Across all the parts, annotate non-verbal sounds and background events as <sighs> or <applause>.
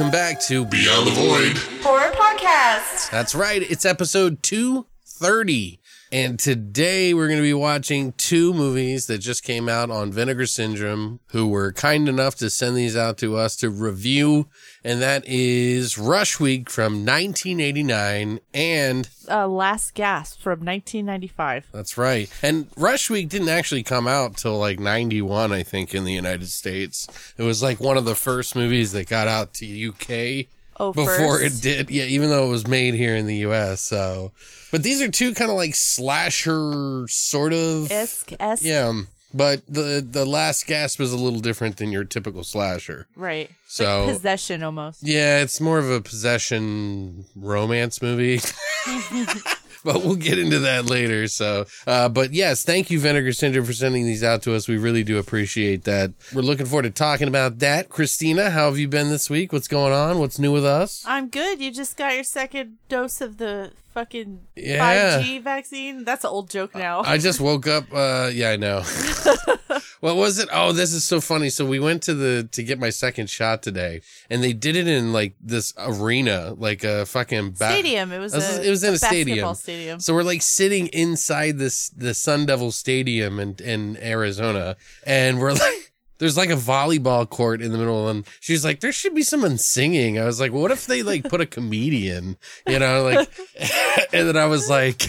Welcome back to Beyond the void. Horror podcast. That's right, it's episode 230. And today we're going to be watching two movies that just came out on Vinegar Syndrome, who were kind enough to send these out to us to review. And that is Rush Week from 1989 and Uh, Last Gasp from 1995. That's right. And Rush Week didn't actually come out till like 91, I think, in the United States. It was like one of the first movies that got out to UK Oh, before first? it did. Yeah, even though it was made here in the US. So, but these are two kind of like slasher sort of. Esque, esque. Yeah. Um, but the the last gasp is a little different than your typical slasher. Right. So- Like possession almost. Yeah, it's more of a possession romance movie. <laughs> <laughs> <laughs> but we'll get into that later. So, uh, but yes, thank you, Vinegar Syndrome, for sending these out to us. We really do appreciate that. We're looking forward to talking about that. Christina, how have you been this week? What's going on? What's new with us? I'm good. You just got your second dose of the fucking Yeah. 5G vaccine. That's an old joke now. I just <laughs> woke up. Uh, yeah, I know. <laughs> what was it? Oh, this is so funny. So we went to the to get my second shot today, and they did it in like this arena, like a fucking ba- stadium. It was. It was- a, it was in a stadium. stadium. So we're like sitting inside this the Sun Devil Stadium in in Arizona, and we're like. There's like a volleyball court in the middle, and she's like, "There should be someone singing." I was like, "What if they like put a comedian?" You know, like, <laughs> and then I was like,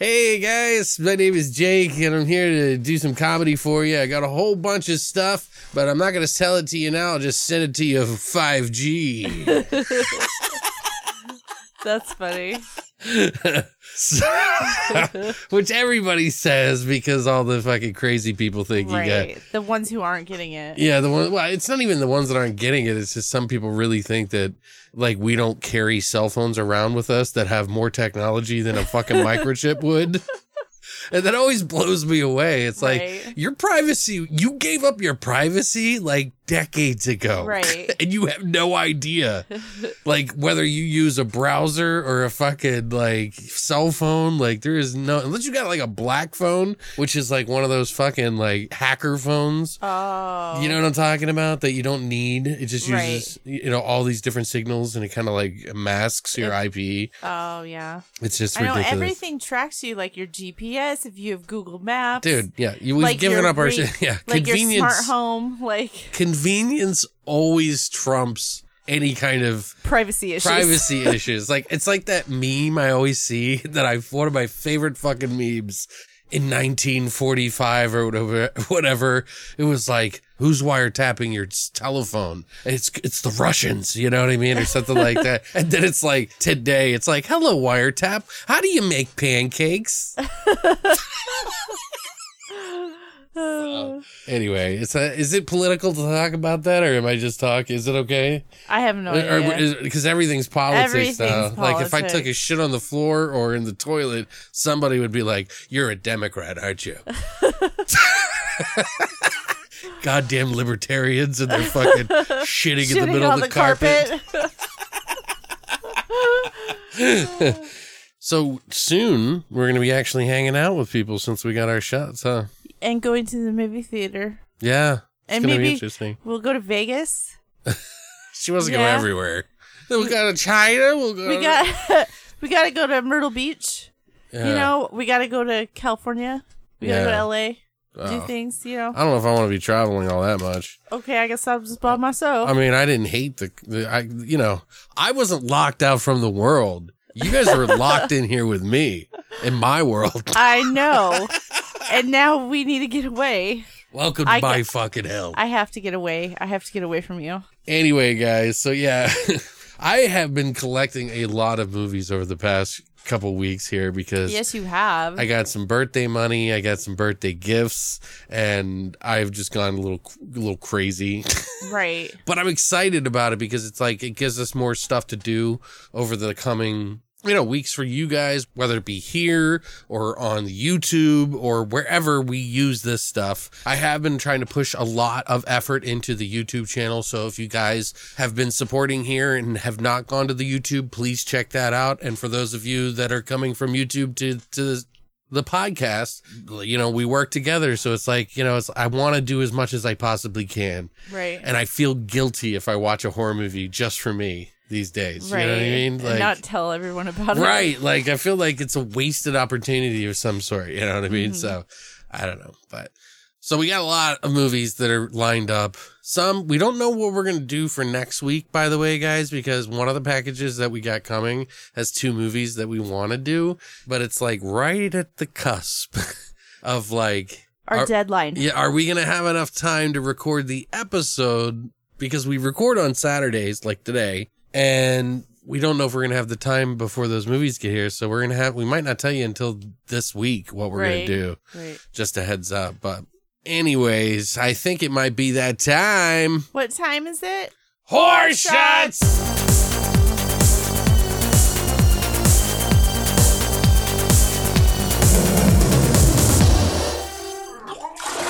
"Hey guys, my name is Jake, and I'm here to do some comedy for you. I got a whole bunch of stuff, but I'm not gonna sell it to you now. I'll just send it to you 5G." <laughs> That's funny. So- <laughs> which everybody says because all the fucking crazy people think you right. get. The ones who aren't getting it. Yeah, the one. Well, it's not even the ones that aren't getting it. It's just some people really think that like we don't carry cell phones around with us that have more technology than a fucking <laughs> microchip would. And that always blows me away. It's like your privacy, you gave up your privacy like decades ago. Right. <laughs> And you have no idea. like whether you use a browser or a fucking like cell phone, like there is no unless you got like a black phone, which is like one of those fucking like hacker phones. Oh. You know what I'm talking about? That you don't need. It just Right. uses you know all these different signals and it kind of like masks your IP. Oh yeah. It's just I know ridiculous. everything tracks you, like your GPS. If you have Google Maps, Dude, yeah, you, we've like given your up our re- shit. <laughs> Yeah, like your convenience. smart home, like Convenience always trumps any kind of privacy issues. privacy <laughs> issues. Like it's like that meme I always see <laughs> that I one of my favorite fucking memes in 1945 or whatever. <laughs> Whatever it was like, who's wiretapping your telephone? It's it's the Russians, you know what I mean, or something like that. And then it's like today, it's like, hello wiretap. How do you make pancakes? Anyway, it's a, is it political to talk about that, or am I just talking? Is it okay? I have no idea. Because everything's politics now. Everything's Like if I took a shit on the floor or in the toilet, somebody would be like, "You're a Democrat, aren't you?" <laughs> Goddamn libertarians and they're fucking shitting, in the middle of the, carpet. <laughs> So soon we're gonna be actually hanging out with people since we got our shots, huh? And going to the movie theater. Yeah, it's And gonna be maybe interesting. we'll go to Vegas. <laughs> She wants to go Yeah. everywhere. Then we got to China. We'll go. We got <laughs> we got to go to Myrtle Beach. Yeah. You know, we got to go to California. We got to Yeah. go to LA. do things, you know. I don't know if I want to be traveling all that much. Okay, I guess I'll just by myself. I mean, I didn't hate the, the I, you know, I wasn't locked out from the world. You guys are locked in here with me in my world. <laughs> I know. and now we need to get away. Welcome I to my get- fucking hell. I have to get away. I have to get away from you. Anyway, guys, so yeah, <laughs> I have been collecting a lot of movies over the past couple weeks here because Yes, you have. I got some birthday money, I got some birthday gifts, and I've just gone a little a little crazy. <laughs> right. but I'm excited about it because it's like it gives us more stuff to do over the coming you know weeks for you guys whether it be here or on YouTube or wherever we use this stuff. I have been trying to push a lot of effort into the YouTube channel so if you guys have been supporting here and have not gone to the YouTube please check that out and for those of you that are coming from YouTube to to the podcast, you know, we work together. So it's like, you know, it's, I want to do as much as I possibly can. Right. And I feel guilty if I watch a horror movie just for me these days. right. You know what I mean? and Like, not tell everyone about it. right. Like, I feel like it's a wasted opportunity of some sort. You know what I mean? Mm-hmm. So I don't know. But so we got a lot of movies that are lined up. Some we don't know what we're going to do for next week, by the way, guys, because one of the packages that we got coming has two movies that we want to do, but it's like right at the cusp <laughs> of like Our are- deadline. yeah, are we going to have enough time to record the episode? Because we record on Saturdays, like today, and we don't know if we're going to have the time before those movies get here. So we're going to have, we might not tell you until this week what we're gonna do. Right. Just a heads up. But, anyways, I think it might be that time. What time is it? Horror shots!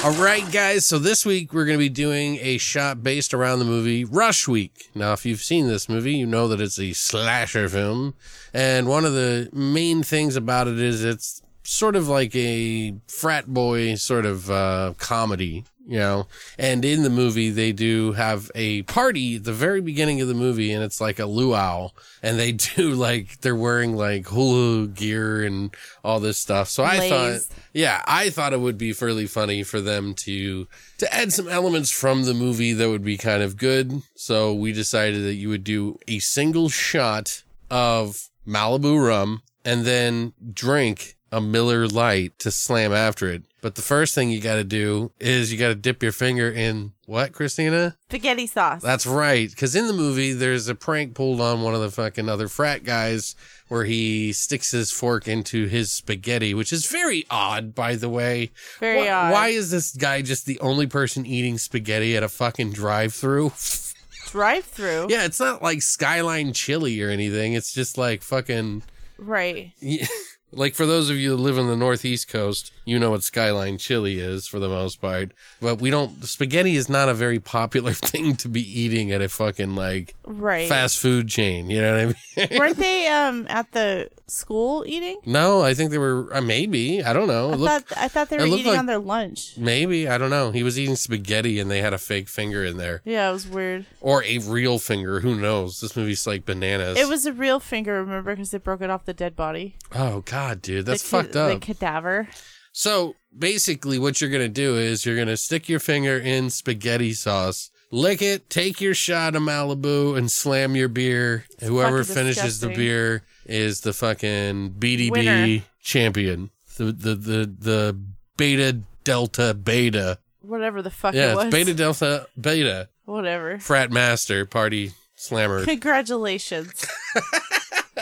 All right, guys. So this week we're going to be doing a shot based around the movie Rush Week. Now, if you've seen this movie, you know that it's a slasher film. And one of the main things about it is it's sort of like a frat boy sort of uh, comedy, you know. And in the movie, they do have a party at the very beginning of the movie, and it's like a luau, and they <laughs> do like they're wearing like hula gear and all this stuff. So I Leis. thought, yeah, I thought it would be fairly funny for them to to add some elements from the movie that would be kind of good. So we decided that you would do a single shot of Malibu rum and then drink a Miller Lite to slam after it. But the first thing you got to do is you got to dip your finger in what, Christina? Spaghetti sauce. That's right. Because in the movie, there's a prank pulled on one of the fucking other frat guys where he sticks his fork into his spaghetti, which is very odd, by the way. Very why, odd. Why is this guy just the only person eating spaghetti at a fucking drive through? drive through. <laughs> yeah, it's not like Skyline Chili or anything. It's just like fucking. Right. <laughs> Like for those of you that live in the northeast coast, you know what Skyline Chili is for the most part. But we don't spaghetti is not a very popular <laughs> thing to be eating at a fucking like Right. fast food chain. You know what I mean? <laughs> Weren't they um at the school eating? no, I think they were uh, maybe. I don't know. I looked- thought I thought they were eating like- on their lunch. maybe I don't know. He was eating spaghetti and they had a fake finger in there, Yeah, it was weird. or a real finger. Who knows? This movie's like bananas. It was a real finger, remember, because they broke it off the dead body. Oh god, dude, that's the fucked up. The cadaver. So basically, what you're gonna do is you're gonna stick your finger in spaghetti sauce, lick it, take your shot of Malibu, and slam your beer. Whoever fucking finishes the beer is the fucking BDB Winner. champion. The the the the beta delta beta. Whatever the fuck Yeah, it was. it's beta delta beta Whatever. frat master party slammer. <laughs> Congratulations. <laughs>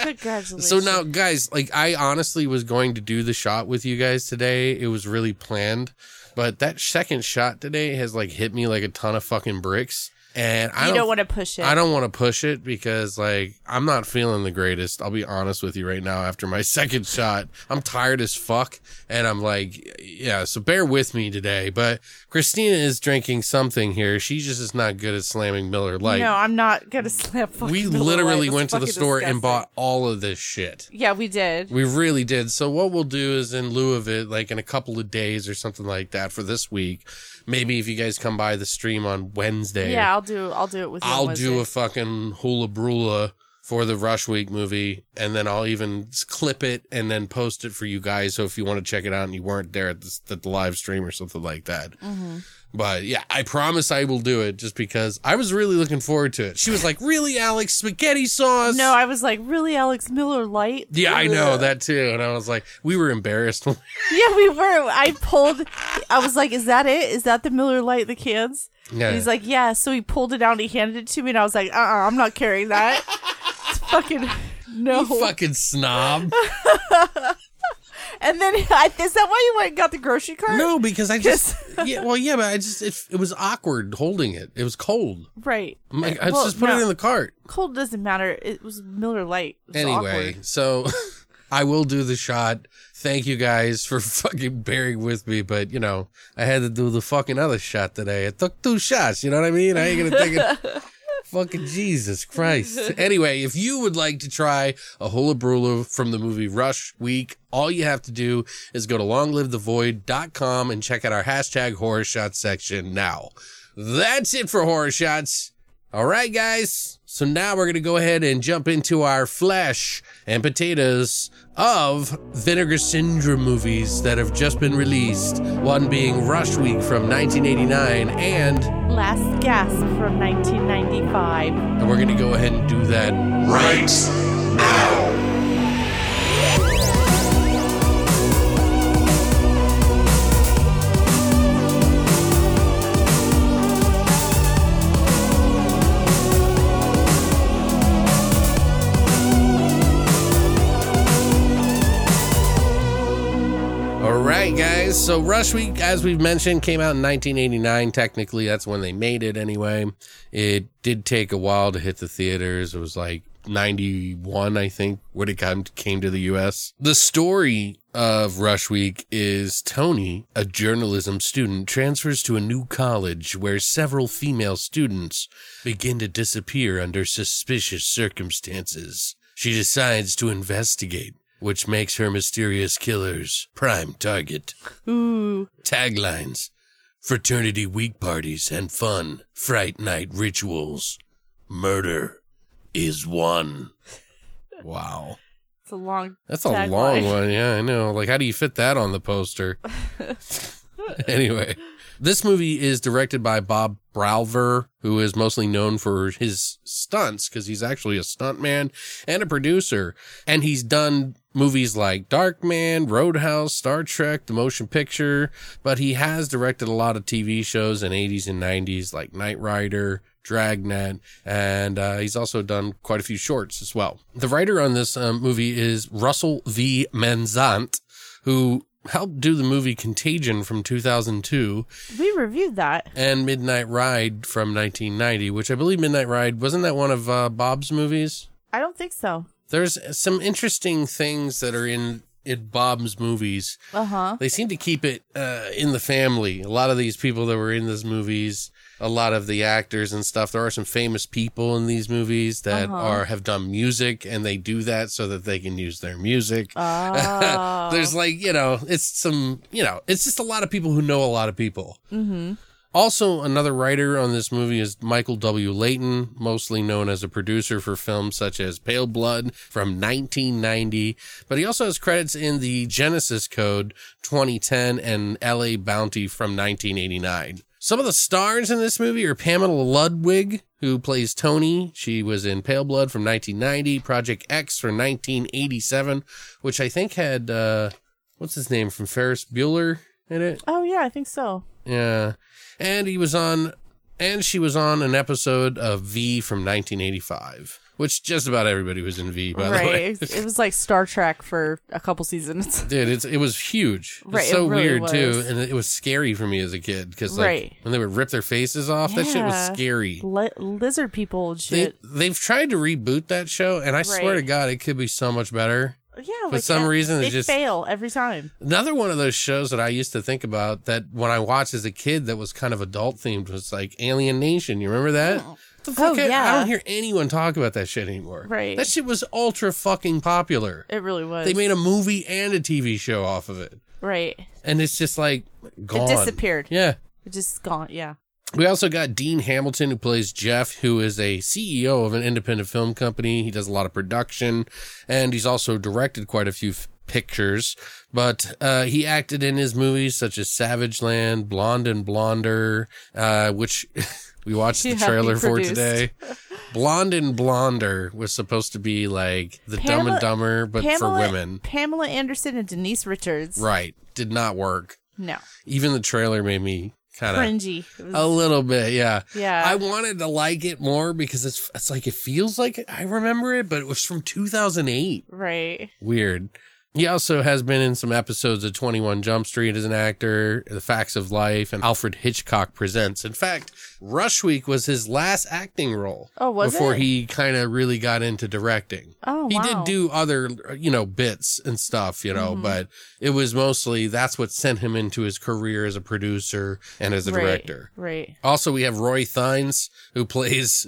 Congratulations. So now, guys, like I honestly was going to do the shot with you guys today. It was really planned, but that second shot today has like hit me like a ton of fucking bricks. And I you don't, don't, want to push it. I don't want to push it because like I'm not feeling the greatest. I'll be honest with you right now. After my <laughs> second shot, I'm tired as fuck, and I'm like, yeah. So bear with me today. But Christina is drinking something here. She just is not good at slamming Miller Lite. no, I'm not gonna slap. fucking we Miller literally Lite. went to the store fucking and bought all of this shit. Yeah, we did. We really did. So what we'll do is in lieu of it, like in a couple of days or something like that for this week, maybe if you guys come by the stream on Wednesday, yeah, I'll do. I'll do it with. you I'll do a fucking hula brula for the Rush Week movie, and then I'll even clip it and then post it for you guys. So if you want to check it out and you weren't there at the, at the live stream or something like that. Mm-hmm. But yeah, I promise I will do it just because I was really looking forward to it. She was like, "Really, Alex? Spaghetti sauce?" No, I was like, really, Alex Miller Lite? Yeah, I know that too. And I was like, we were embarrassed. <laughs> Yeah, we were. I pulled. I was like, "Is that it? Is that the Miller Lite, the cans?" Yeah. And he's like, "Yeah." So he pulled it out and he handed it to me, and I was like, "Uh, uh-uh, I'm not carrying that." <laughs> It's fucking no. You fucking snob. <laughs> and then <laughs> I, is that why you went and got the grocery cart? No, because I just <laughs> yeah, well, yeah, but I just it, it was awkward holding it. It was cold. Right. I'm like, I Well, just put no, it in the cart. cold doesn't matter. It was Miller Lite. Anyway, awkward. so <laughs> I will do the shot. Thank you guys for fucking bearing with me, but you know, I had to do the fucking other shot today. I took two shots, you know what I mean? I ain't gonna take it. Fucking Jesus Christ. Anyway, if you would like to try a hula brula from the movie Rush Week, all you have to do is go to longlivethevoid.com and check out our hashtag horror shot section now. That's it for horror shots. All right, guys. So now we're going to go ahead and jump into our flesh and potatoes of Vinegar Syndrome movies that have just been released. One being Rush Week from 1989 and Last Gasp from 1995. and we're going to go ahead and do that Right now. Right, guys. So Rush Week, as we've mentioned, came out in 1989. Technically, that's when they made it anyway. It did take a while to hit the theaters. It was like 91, I think, when it came to the U.S. The story of Rush Week is Tony, a journalism student, transfers to a new college where several female students begin to disappear under suspicious circumstances. She decides to investigate which makes her mysterious killers prime target. Ooh. Taglines Fraternity week parties and fun, fright night rituals. Murder is one. Wow. It's a long. That's a tagline. long one. Yeah, I know. Like, how do you fit that on the poster? <laughs> anyway, this movie is directed by Bob Bralver, who is mostly known for his stunts because he's actually a stuntman and a producer. And he's done movies like Darkman, Roadhouse, Star Trek, the motion picture, but he has directed a lot of TV shows in 80s and 90s like Knight Rider, Dragnet, and uh, he's also done quite a few shorts as well. The writer on this um, movie is Russell V. Manzatt, who helped do the movie Contagion from 2002 We reviewed that. and Midnight Ride from 1990, which I believe Midnight Ride wasn't that one of uh, Bob's movies? I don't think so. There's some interesting things that are in in Bob's movies. Uh huh. They seem to keep it uh, in the family. A lot of these people that were in these movies, a lot of the actors and stuff. There are some famous people in these movies that Uh-huh. are have done music, and they do that so that they can use their music. <laughs> Oh. There's like you know, it's some you know, it's just a lot of people who know a lot of people. mm-hmm. Also, another writer on this movie is Michael W. Leighton, mostly known as a producer for films such as Pale Blood from 1990, but he also has credits in the Genesis Code 2010 and LA Bounty from 1989. Some of the stars in this movie are Pamela Ludwig, who plays Tony. She was in Pale Blood from 1990, Project X from 1987, which I think had, uh, what's his name from Ferris Bueller in it? Oh yeah, I think so. Yeah. And he was on, and she was on an episode of V from 1985, which just about everybody was in V, by the way. It was like Star Trek for a couple seasons. <laughs> Dude, it's, it was huge. It was Right, it so really weird, too. And it was scary for me as a kid because, like, Right. when they would rip their faces off, that shit was scary. Li- lizard people and They, shit. they've tried to reboot that show, and I swear to God, it could be so much better. Yeah, for some reason, they it just- fail every time. Another one of those shows that I used to think about that when I watched as a kid that was kind of adult themed was like Alien Nation. You remember that? What the fuck? Oh, I- I don't hear anyone talk about that shit anymore. Right. That shit was ultra fucking popular. It really was. They made a movie and a TV show off of it. right. And it's just like gone. It disappeared. Yeah. It just gone. Yeah. We also got Dean Hamilton, who plays Jeff, who is a CEO of an independent film company. He does a lot of production, and he's also directed quite a few f- pictures. But uh, he acted in his movies such as Savage Land, Blonde and Blonder, uh, which <laughs> we watched <laughs> the trailer for today. Blonde and Blonder was supposed to be like the Dumb and Dumber, but Pamela, for women. Pamela Anderson and Denise Richards. Right. Did not work. No. Even the trailer made me kind of Cringy. Was- a little bit, yeah. Yeah. I wanted to like it more because it's it's like it feels like I remember it, but it was from 2008. right. Weird. He also has been in some episodes of 21 Jump Street as an actor, The Facts of Life, and Alfred Hitchcock Presents. In fact, Rush Week was his last acting role. Oh, was Before it? he kind of really got into directing. Oh, He wow. did do other, you know, bits and stuff, you know, Mm-hmm. but it was mostly that's what sent him into his career as a producer and as a Right, director. Right. Also, we have Roy Thinnes, who plays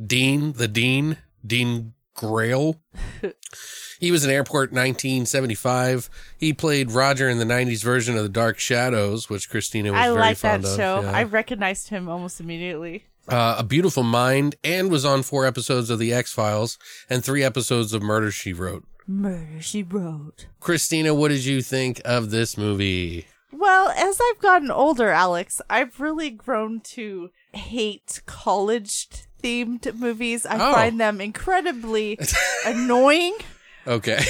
Dean, the Dean, Dean Grail. <laughs> he was in Airport 1975. He played Roger in the 90s version of The Dark Shadows, which Christina was I very like that fond of. show. yeah. I recognized him almost immediately. uh, A Beautiful Mind, and was on four episodes of The X Files and three episodes of Murder She Wrote. Murder She Wrote. Christina, what did you think of this movie? Well, as I've gotten older, Alex, I've really grown to hate college themed movies. I Oh. find them incredibly <laughs> annoying. Okay. <laughs>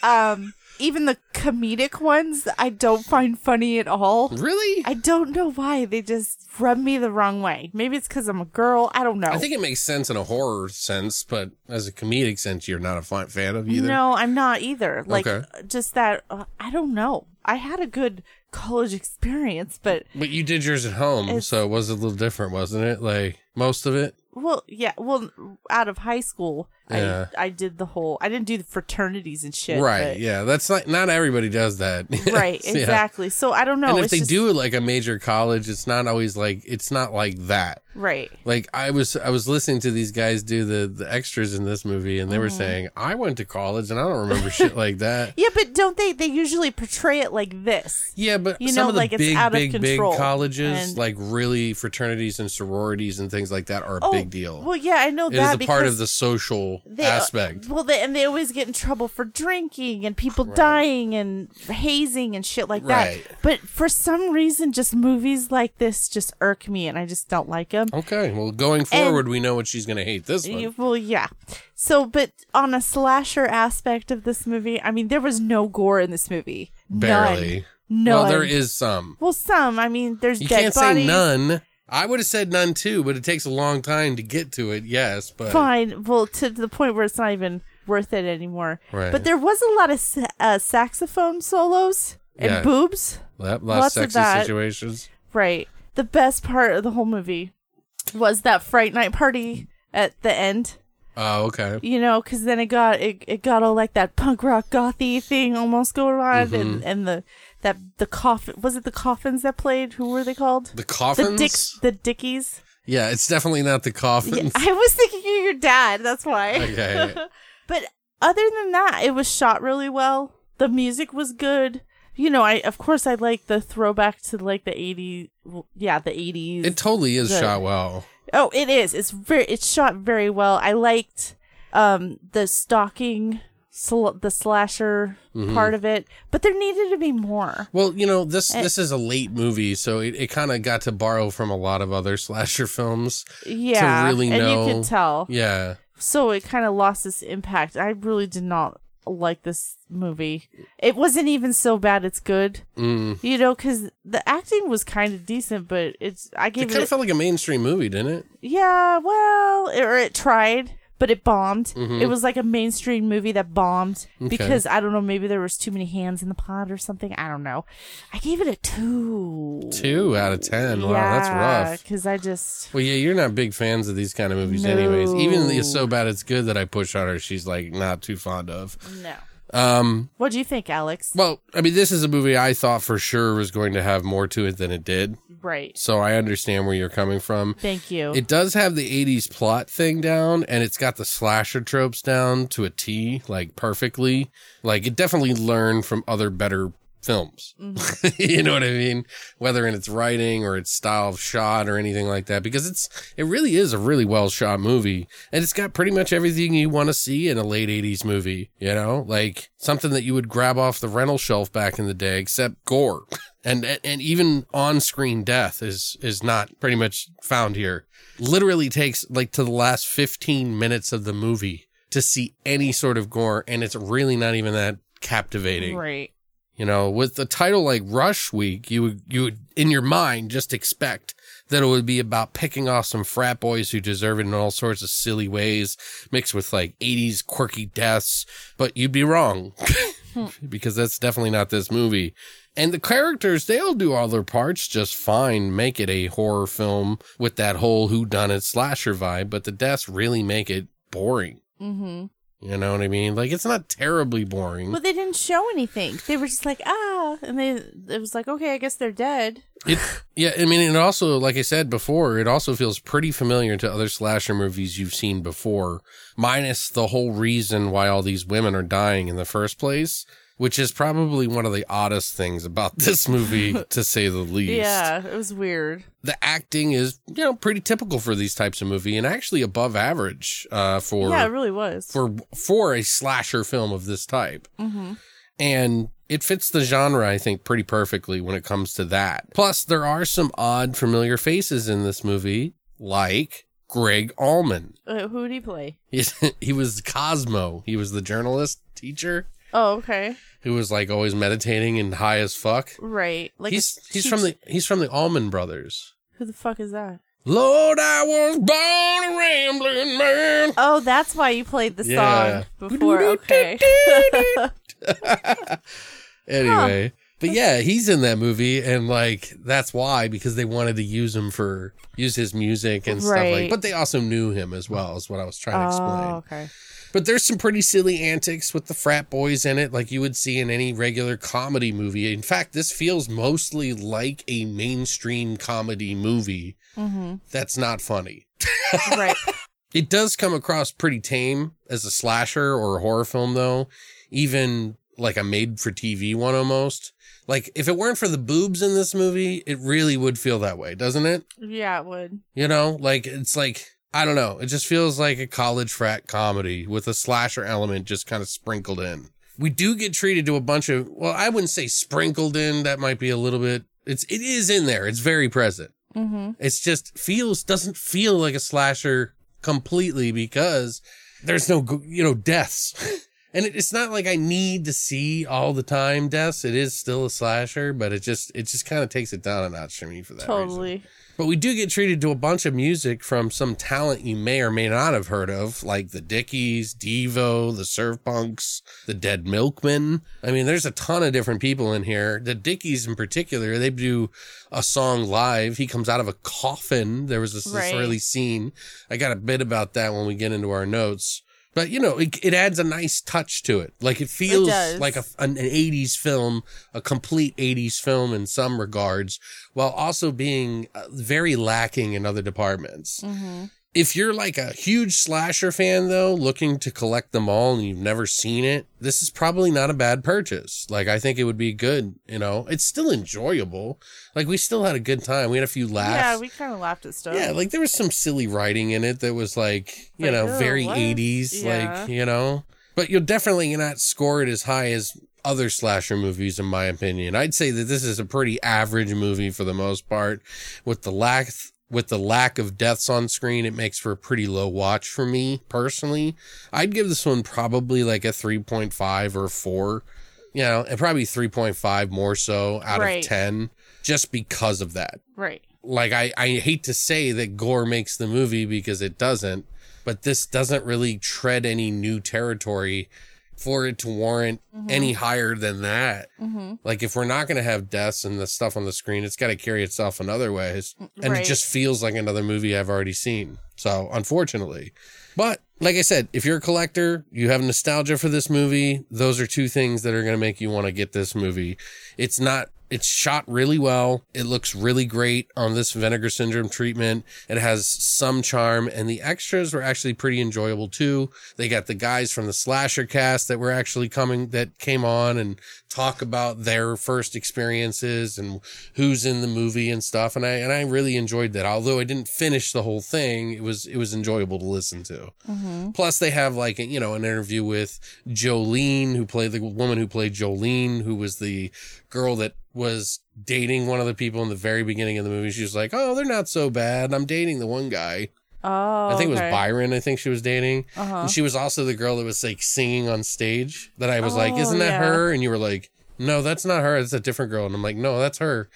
Um, even the comedic ones, I don't find funny at all. really? I don't know why. They just rub me the wrong way. Maybe it's because I'm a girl. I don't know. I think it makes sense in a horror sense, but as a comedic sense, you're not a fan- of either. No, I'm not either. Like, Okay. just that, uh, I don't know. I had a good college experience, but, But you did yours at home, so it was a little different, wasn't it? Like most of it. well, yeah, well, out of high school, Yeah. I, I did the whole, I didn't do the fraternities and shit. right. but- Yeah. That's not not everybody does that. <laughs> Right, Yeah. exactly. So I don't know. And if it's they just- do it like a major college, it's not always like it's not like that. Right. Like I was I was listening to these guys do the the extras in this movie and they Mm-hmm. were saying, I went to college and I don't remember shit like <laughs> that. Yeah, but don't they, they usually portray it like this. Yeah, but You some know, of the like, it's big, out of big, big control. colleges, And- like really fraternities and sororities and things like that, are a big deal. Oh, Well, yeah, I know it that is a part because of the social they- uh, aspect. Well, they, and they always get in trouble for drinking and people dying and hazing and shit like Right. that. But for some reason, just movies like this just irk me, and I just don't like them. Okay, well, going forward, we know what she's going to hate this one. Well, yeah. So, but on a slasher aspect of this movie, I mean, there was no gore in this movie. Barely. None. None. Well, there is some. Well, some. I mean, there's You dead can't bodies. say none. I would have said none too, but it takes a long time to get to it. Yes, but Fine. Well, to the point where it's not even worth it anymore. Right. But there was a lot of uh, saxophone solos and Yeah. boobs. Yep, lots, of sexy that. situations. Right. The best part of the whole movie was that Fright Night party at the end. Oh, okay. You know, because then it got it, it got all like that punk rock gothy thing almost going on, Mm-hmm. and and the that the coffin was it the coffins that played? Who were they called? The The coffins. the dickies. Yeah, it's definitely not the coffins. I was thinking of your dad. That's why. Okay. <laughs> But other than that, it was shot really well. The music was good. You know, I of course I like the throwback to like the 80s. Yeah, the 80s. It totally is The- shot well. oh, it is. It's very it's shot very well. I liked um the stalking sl- the slasher Mm-hmm. part of it, but there needed to be more. Well, you know, this Eh. this is a late movie, so it, it kind of got to borrow from a lot of other <laughs> slasher films. Yeah, really and you could tell. Yeah. so it kind of lost its impact. I really did not like this movie. It wasn't even so bad it's good. Mm. You know, because the acting was kind of decent, but it's I It gave kind it, of felt like a mainstream movie, didn't it? yeah, well, or it tried, but it bombed. Mm-hmm. It was like a mainstream movie that bombed because I don't know, maybe there was too many hands in the pot or something. I don't know. I gave it a two. Two out of ten. Wow, that's rough. Because I just Well, yeah, you're not big fans of these kind of movies, anyways. Even No. it's so bad it's good that I push on her. She's like not too fond of. no. Um, What do you think, Alex? well, I mean, this is a movie I thought for sure was going to have more to it than it did. right. So I understand where you're coming from. Thank you. It does have the 80s plot thing down and it's got the slasher tropes down to a T, like perfectly. Like it definitely learned from other better films. Mm-hmm. <laughs> you know what I mean? Whether in its writing or its style of shot or anything like that, because it's, it really is a really well shot movie and it's got pretty much everything you want to see in a late eighties movie, you know, like something that you would grab off the rental shelf back in the day, except gore. And, and even on screen death is, is not pretty much found here. Literally takes like to the last 15 minutes of the movie to see any sort of gore. And it's really not even that captivating. Right. You know, with a title like Rush Week, you would, you would, in your mind, just expect that it would be about picking off some frat boys who deserve it in all sorts of silly ways, mixed with like 80s quirky deaths. But you'd be wrong <laughs> because that's definitely not this movie. And the characters, they all do all their parts just fine, make it a horror film with that whole whodunit slasher vibe, but the deaths really make it boring. Mm-hmm. You know what I mean? Like it's not terribly boring. But they didn't show anything. They were just like, ah, and they it was like, okay, I guess they're dead. It, yeah, I mean, it also, like I said before, it also feels pretty familiar to other slasher movies you've seen before, minus the whole reason why all these women are dying in the first place, which is probably one of the oddest things about <laughs> this movie, to say the least. Yeah, it was weird. The acting is, you know, pretty typical for these types of movie and actually above average, uh, for, yeah, it really was. for, for a slasher film of this type. mm-hmm. And it fits the genre, I think, pretty perfectly when it comes to that. Plus, there are some odd, familiar faces in this movie, like Gregg Allman. Uh, who did he play? He, <laughs> he was Cosmo. He was the journalist teacher Oh, okay, who was like always meditating and high as fuck. right. Like he's he's from the he's from the Allman Brothers. Who the fuck is that? Lord, I was born a rambling man. Oh, that's why you played the Yeah. song before. Okay. <laughs> <laughs> Anyway, but yeah, he's in that movie, and like that's why because they wanted to use him for use his music and stuff like. But they also knew him as well, is what I was trying to explain. oh, okay. But there's some pretty silly antics with the frat boys in it, like you would see in any regular comedy movie. In fact, this feels mostly like a mainstream comedy movie Mm-hmm. that's not funny. <laughs> Right. It does come across pretty tame as a slasher or a horror film, though, even like a made for TV one almost. Like, if it weren't for the boobs in this movie, it really would feel that way, doesn't it? Yeah, it would. You know, like, it's like, I don't know. It just feels like a college frat comedy with a slasher element just kind of sprinkled in. We do get treated to a bunch of, well, I wouldn't say sprinkled in. That might be a little bit, it's, it is in there. It's very present. Mm-hmm. It's just feels doesn't feel like a slasher completely because there's no you know deaths. <laughs> And it, it's not like I need to see all the time deaths. It is still a slasher, but it just it just kind of takes it down a notch for me for that reason. But we do get treated to a bunch of music from some talent you may or may not have heard of, like the Dickies, Devo, the Surf Punks, the Dead Milkmen. I mean, there's a ton of different people in here. The Dickies in particular, they do a song live. He comes out of a coffin. There was this, this early scene. I got a bit about that when we get into our notes. But you know, it, it adds a nice touch to it. Like it feels does. like a, an, an 80s film, a complete 80s film in some regards, while also being uh, very lacking in other departments. Mm-hmm. If you're like a huge slasher fan though, looking to collect them all and you've never seen it, this is probably not a bad purchase. Like I think it would be good, you know. It's still enjoyable. Like we still had a good time. We had a few laughs. Yeah, we kind of laughed at stuff. Yeah, like there was some silly writing in it that was like, you Like, know, oh, very what? 80s, Yeah. like, you know. But you'll definitely not score it as high as other slasher movies, in my opinion. I'd say that this is a pretty average movie for the most part. With the lack with the lack of deaths on screen, it makes for a pretty low watch for me personally. I'd give this one probably like a 3.5 or 4. You know, and probably 3.5 more so out Right. of 10 just because of that Right. like I, I hate to say that gore makes the movie because it doesn't but this doesn't really tread any new territory for it to warrant any higher than that. Mm-hmm. like if we're not going to have deaths and the stuff on the screen it's got to carry itself in other ways. And Right. it just feels like another movie i've already seen. So unfortunately. But like i said if you're a collector you have nostalgia for this movie those are two things that are going to make you want to get this movie. It's not It's shot really well. It looks really great on this vinegar syndrome treatment. It has some charm and the extras were actually pretty enjoyable too. They got the guys from the slasher cast that were actually coming that came on and talk about their first experiences and who's in the movie and stuff. And I, and I really enjoyed that. Although I didn't finish the whole thing, it was, it was enjoyable to listen to. Mm-hmm. Plus they have like, you know, an interview with Jolene, who played the woman who played Jolene, who was the girl that was dating one of the people in the very beginning of the movie. She was like, Oh, they're not so bad. I'm dating the one guy. Oh, I think it was okay. Byron. I think she was dating. Uh-huh. And she was also the girl that was like singing on stage that I was like, Oh, Isn't that yeah. her? And you were like, No, that's not her. It's a different girl. And I'm like, No, that's her.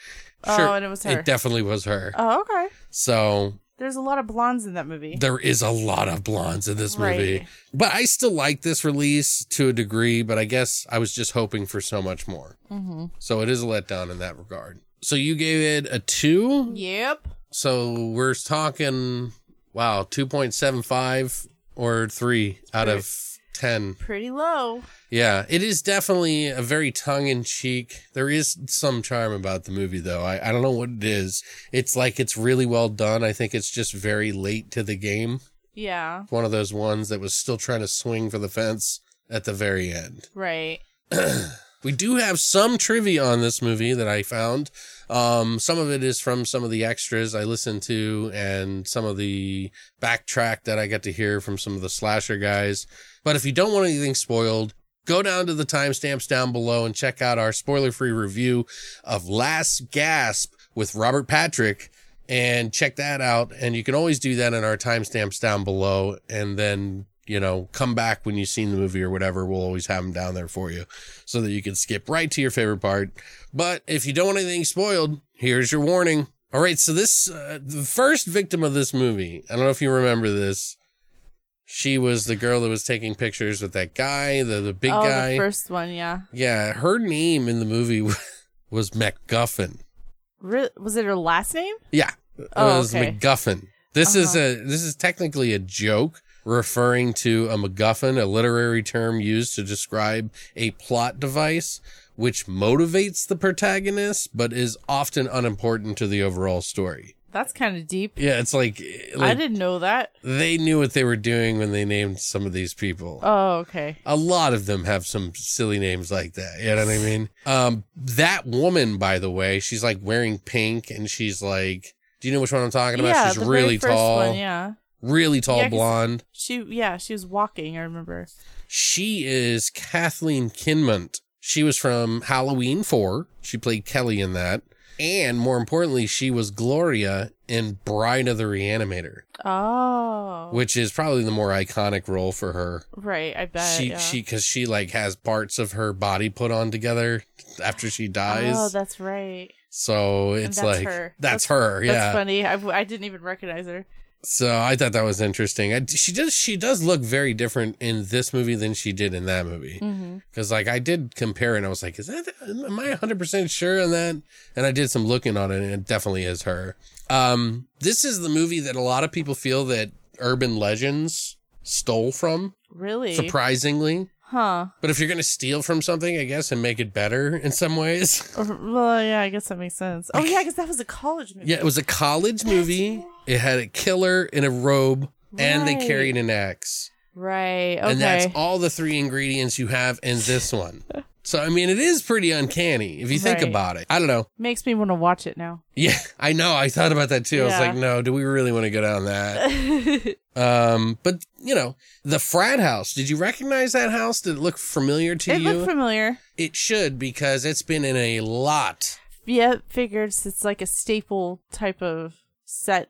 Oh, and it was her. It definitely was her. Oh, okay. So There's a lot of blondes in that movie. there is a lot of blondes in this movie. Right. But I still like this release to a degree, but I guess I was just hoping for so much more. Mm-hmm. So it is a letdown in that regard. So you gave it a two. Yep. So we're talking, wow, 2.75 or three out of 10. Pretty low. Yeah, it is definitely a very tongue in cheek. There is some charm about the movie, though. I, I don't know what it is. It's like it's really well done. I think it's just very late to the game. Yeah. One of those ones that was still trying to swing for the fence at the very end. Right. <clears throat> We do have some trivia on this movie that I found. Um, some of it is from some of the extras I listened to and some of the backtrack that I got to hear from some of the slasher guys. But if you don't want anything spoiled, go down to the timestamps down below and check out our spoiler free review of Last Gasp with Robert Patrick and check that out. And you can always do that in our timestamps down below. And then, you know, come back when you've seen the movie or whatever. We'll always have them down there for you so that you can skip right to your favorite part. But if you don't want anything spoiled, here's your warning. All right. So this, uh, the first victim of this movie, I don't know if you remember this. She was the girl that was taking pictures with that guy, the, the big oh, guy. the first one, yeah. yeah. Her name in the movie <laughs> was MacGuffin. Re- was it her last name? Yeah. It Oh, was okay. MacGuffin. This is a this is technically a joke referring to a MacGuffin, a literary term used to describe a plot device which motivates the protagonist but is often unimportant to the overall story. That's kind of deep. Yeah, it's like, I didn't know that. they knew what they were doing when they named some of these people. Oh, okay. a lot of them have some silly names like that. You know what I mean? Um, that woman, by the way, she's like wearing pink and she's like, do you know which one I'm talking about? yeah, she's the really very first tall, One, yeah. Really tall Yeah, blonde. She, yeah, she was walking. I remember. She is Kathleen Kinmont. She was from Halloween 4. She played Kelly in that. And more importantly, she was Gloria in Bride of the Reanimator, Oh, which is probably the more iconic role for her. right. I bet. she yeah. she because she like has parts of her body put on together after she dies. Oh, that's right. so it's that's like her. that's, her. Yeah. That's funny. I, I didn't even recognize her. So I thought that was interesting. I, she does she does look very different in this movie than she did in that movie. Mm-hmm. Because like I did compare and I was like, is that am I 100 percent sure on that? And I did some looking on it, and it definitely is her. Um, this is the movie that a lot of people feel that urban legends stole from, Really? surprisingly. Huh. But if you're gonna steal from something, I guess, and make it better in some ways. <laughs> Uh, well, yeah, I guess that makes sense. Oh, yeah, because that was a college movie. Yeah, it was a college movie. It had a killer in a robe, and they carried an axe. Right. Okay. And that's all the three ingredients you have in this one. <laughs> So, I mean, it is pretty uncanny if you think Right. about it. I don't know. Makes me want to watch it now. Yeah, I know. I thought about that too. I was Yeah. like, no, do we really want to go down that? <laughs> um, but you know, the frat house. Did you recognize that house? Did it look familiar to you? it you? looked familiar. it should because it's been in a lot. Yeah, figures it's like a staple type of set.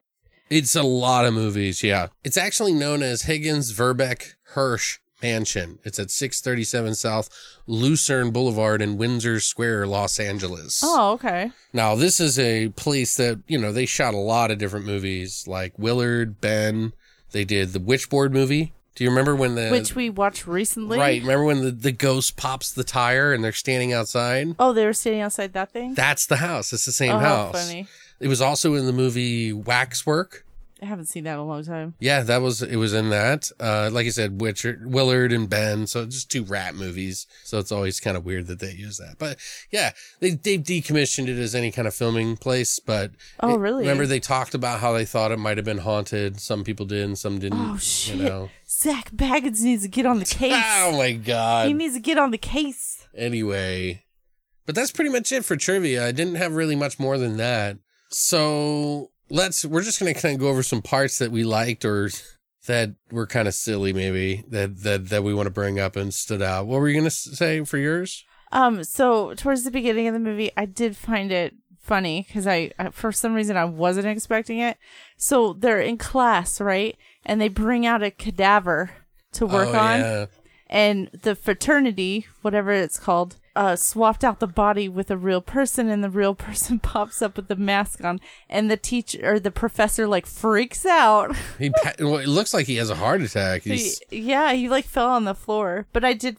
It's a lot of movies. Yeah, it's actually known as Higgins Verbeck Hirsch Mansion. It's at 637 South Lucerne Boulevard in Windsor Square, Los Angeles. Oh, okay. Now, this is a place that, you know, they shot a lot of different movies like Willard, Ben. They did the Witchboard movie. Do you remember when the. Which we watched recently. Right. Remember when the, the ghost pops the tire and they're standing outside? Oh, they were standing outside that thing? That's the house. It's the same oh, house. funny. It was also in the movie Waxwork. Haven't seen that in a long time. Yeah, that was it. Was in that. Uh, like I said, Witcher, Willard and Ben. So just two rat movies. So it's always kind of weird that they use that. But yeah, they they decommissioned it as any kind of filming place. But Oh, it- really? Remember they talked about how they thought it might have been haunted. Some people did, and some didn't. Oh shit! You know. Zak Bagans needs to get on the <laughs> case. Oh my god. he needs to get on the case. anyway. But that's pretty much it for trivia. I didn't have really much more than that. So let's, we're just going to kind of go over some parts that we liked or that were kind of silly, maybe that, that, that we want to bring up and stood out. What were you going to say for yours? Um, so towards the beginning of the movie, I did find it funny because I, I, for some reason, I wasn't expecting it. So they're in class, right? And they bring out a cadaver to work oh, on, Yeah. and the fraternity, whatever it's called, uh, swapped out the body with a real person, and the real <laughs> person pops up with the mask on, and the teacher or the professor like freaks out. <laughs> He, pa- well, it looks like he has a heart attack. He's, He- yeah, he like fell on the floor, but I did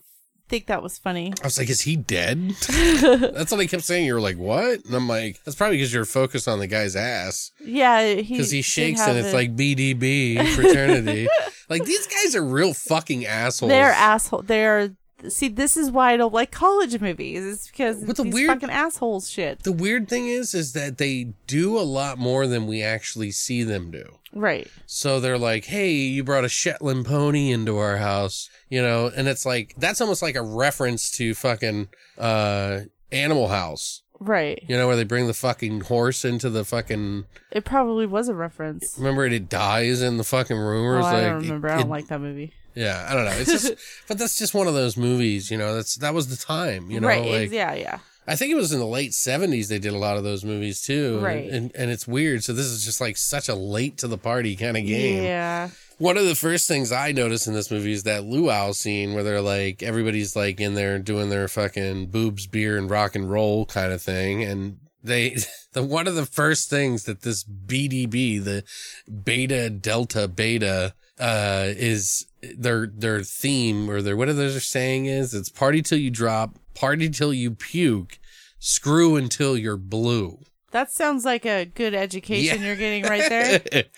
think that was funny. I was like, is he dead? <laughs> that's what I kept saying. You were like, what? And I'm like, that's probably because you're focused on the guy's ass. Yeah, because he did shakes and it's it. like BDB fraternity. like these guys are real fucking assholes. They're asshole. They're see. This is why I don't like college movies. It's because But the these weird- fucking assholes shit. the weird thing is, is that they do a lot more than we actually see them do. Right. So they're like, "Hey, you brought a Shetland pony into our house," you know, and it's like that's almost like a reference to fucking uh Animal House. Right. You know, where they bring the fucking horse into the fucking. It probably was a reference. Remember, it, it dies in the fucking room. or Oh, I like, don't remember. I don't like that movie. Yeah, I don't know. It's just, <laughs> but that's just one of those movies, you know. That's that was the time, you know. right. like, yeah. Yeah. I think it was in the late seventies they did a lot of those movies too, Right. And and it's weird. So this is just like such a late to the party kind of game. Yeah. One of the first things I noticed in this movie is that luau scene where they're like everybody's like in there doing their fucking boobs, beer, and rock and roll kind of thing, and they <laughs> the one of the first things that this BDB, the Beta Delta Beta, uh, is their their theme or their what are saying is it's party till you drop, party till you puke, screw until you're blue. That sounds like a good education Yeah. you're getting right there. <laughs>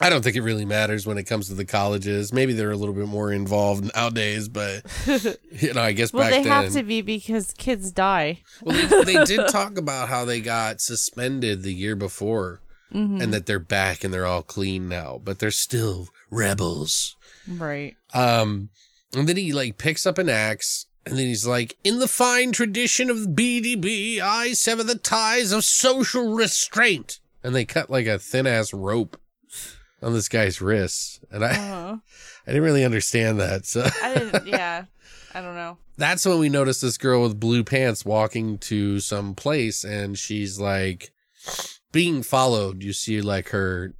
I don't think it really matters when it comes to the colleges. Maybe they're a little bit more involved nowadays, but <laughs> you know, I guess well, back they then. have to be because kids die. Well, they, they did <laughs> talk about how they got suspended the year before, Mm-hmm. and that they're back and they're all clean now, but they're still rebels. Right. Um, and then he like picks up an axe. And then he's like, in the fine tradition of BDB, I sever the ties of social restraint. And they cut like a thin ass rope on this guy's wrists. And I, Uh-huh. <laughs> I didn't really understand that. So I didn't. <laughs> Yeah. I don't know. that's when we notice this girl with blue pants walking to some place and she's like being followed. You see like her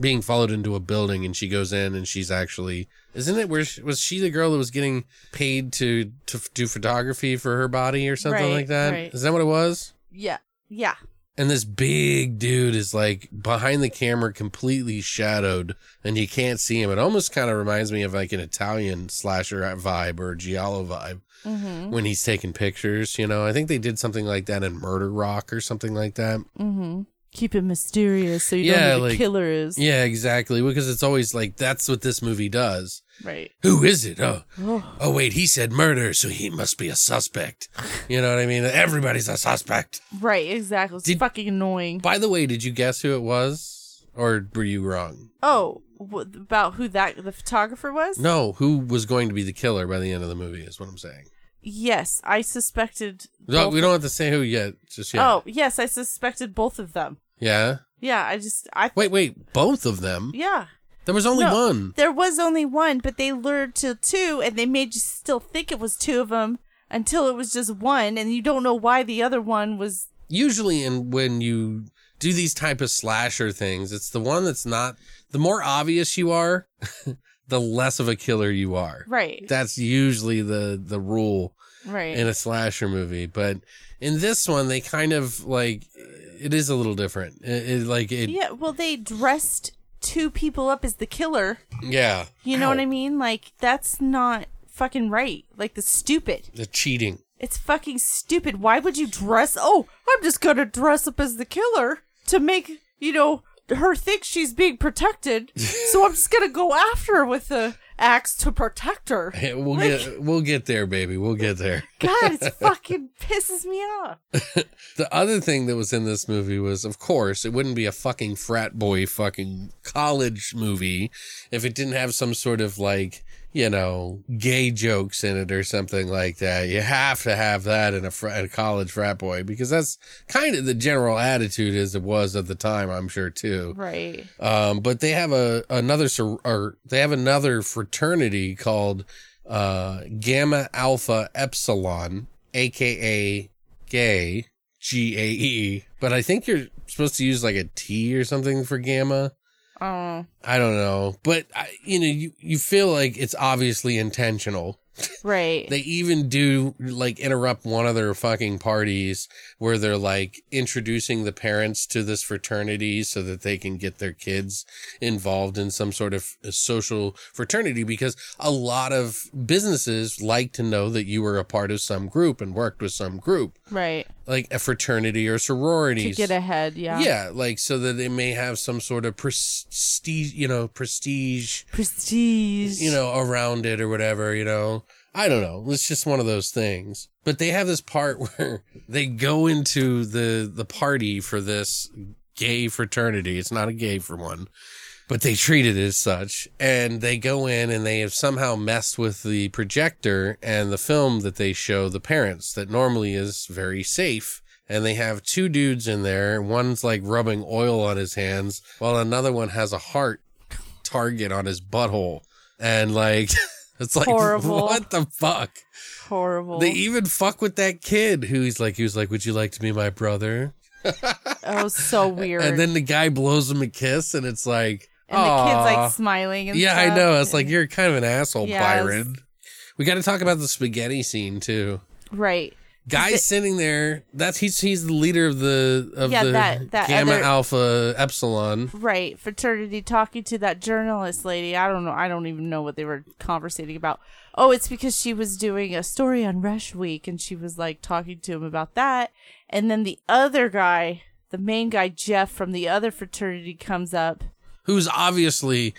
being followed into a building and she goes in and she's actually isn't it where she, was she the girl that was getting paid to to do photography for her body or something Right, like that? Is right. that what it was? Yeah. Yeah. And this big dude is like behind the camera, completely shadowed, and you can't see him. It almost kind of reminds me of like an Italian slasher vibe or a Giallo vibe Mm-hmm. when he's taking pictures. You know, I think they did something like that in Murder Rock or something like that. Mm-hmm. Keep it mysterious so you Yeah, don't know who like- the killer is. Yeah, exactly. Because it's always like that's what this movie does. Right. Who is it? Oh, Oh. oh, wait, he said murder, so he must be a suspect. You know what I mean? Everybody's a suspect. Right. Exactly. It's Did- fucking annoying. By the way, did you guess who it was, or were you wrong? Oh, about who that the photographer was? No, who was going to be the killer by the end of the movie is what I'm saying. Yes, I suspected. No, we don't have to say who yet. Just yet. Oh, yes, I suspected both of them. Yeah. Yeah, I just I Wait, wait. Both of them? yeah. There was only No, one. There was only one, but they lured to two, and they made you still think it was two of them until it was just one, and you don't know why the other one was. Usually, in when you do these type of slasher things, it's the one that's not. The more obvious you are, <laughs> the less of a killer you are. Right. That's usually the the rule Right. in a slasher movie. But in this one, they kind of like it is a little different. It, it like it. yeah. Well, they dressed two people up as the killer. Yeah. You know Ow. what I mean? Like that's not fucking right. Like the stupid. The cheating. It's fucking stupid. Why would you dress? Oh, I'm just gonna dress up as the killer to make you know her think she's being protected, <laughs> so I'm just gonna go after her with the axe to protect her. Hey, <laughs> We'll Like- get we'll get there, baby. We'll get there. <laughs> God, it <laughs> fucking pisses me off. The other thing that was in this movie was, of course, it wouldn't be a fucking frat boy fucking college movie if it didn't have some sort of like, you know, gay jokes in it or something like that. You have to have that in a, fr- a college frat boy because that's kind of the general attitude as it was at the time, I'm sure too. Right. Um, but they have a another or they have another fraternity called uh, Gamma Alpha Epsilon, aka gay, G A E. But I think you're supposed to use like a T or something for gamma. Oh, I don't know, but I, you know, you you feel like it's obviously intentional. right. They even do like interrupt one of their fucking parties where they're like introducing the parents to this fraternity so that they can get their kids involved in some sort of social fraternity because a lot of businesses like to know that you were a part of some group and worked with some group, right. Like a fraternity or sorority To get ahead, yeah. yeah, like so that it may have some sort of prestige, you know, prestige Prestige. you know, around it or whatever, you know. I don't know. It's just one of those things. But they have this part <laughs> where they go into the the party for this gay fraternity. It's not a gay for one, but they treat it as such. And they go in and they have somehow messed with the projector and the film that they show the parents that normally is very safe. And they have two dudes in there. One's like rubbing oil on his hands while another one has a heart target on his butthole. And like, <laughs> it's like, Horrible. what the fuck? Horrible. They even fuck with that kid who's like, he was like, would you like to be my brother? <laughs> oh, so weird. And then the guy blows him a kiss and it's like, And the kid's like smiling and yeah, I know. It's like, you're kind of an asshole, was- Byron. We got to talk about the spaghetti scene too. right. Guy's it- sitting there. That's he's he's the leader of the of Yeah, the that- that Gamma other- Alpha Epsilon. Right, fraternity talking to that journalist lady. I don't know. I don't even know what they were conversating about. Oh, it's because she was doing a story on Rush Week and she was like talking to him about that. And then the other guy, the main guy, Jeff from the other fraternity, comes up. Who's obviously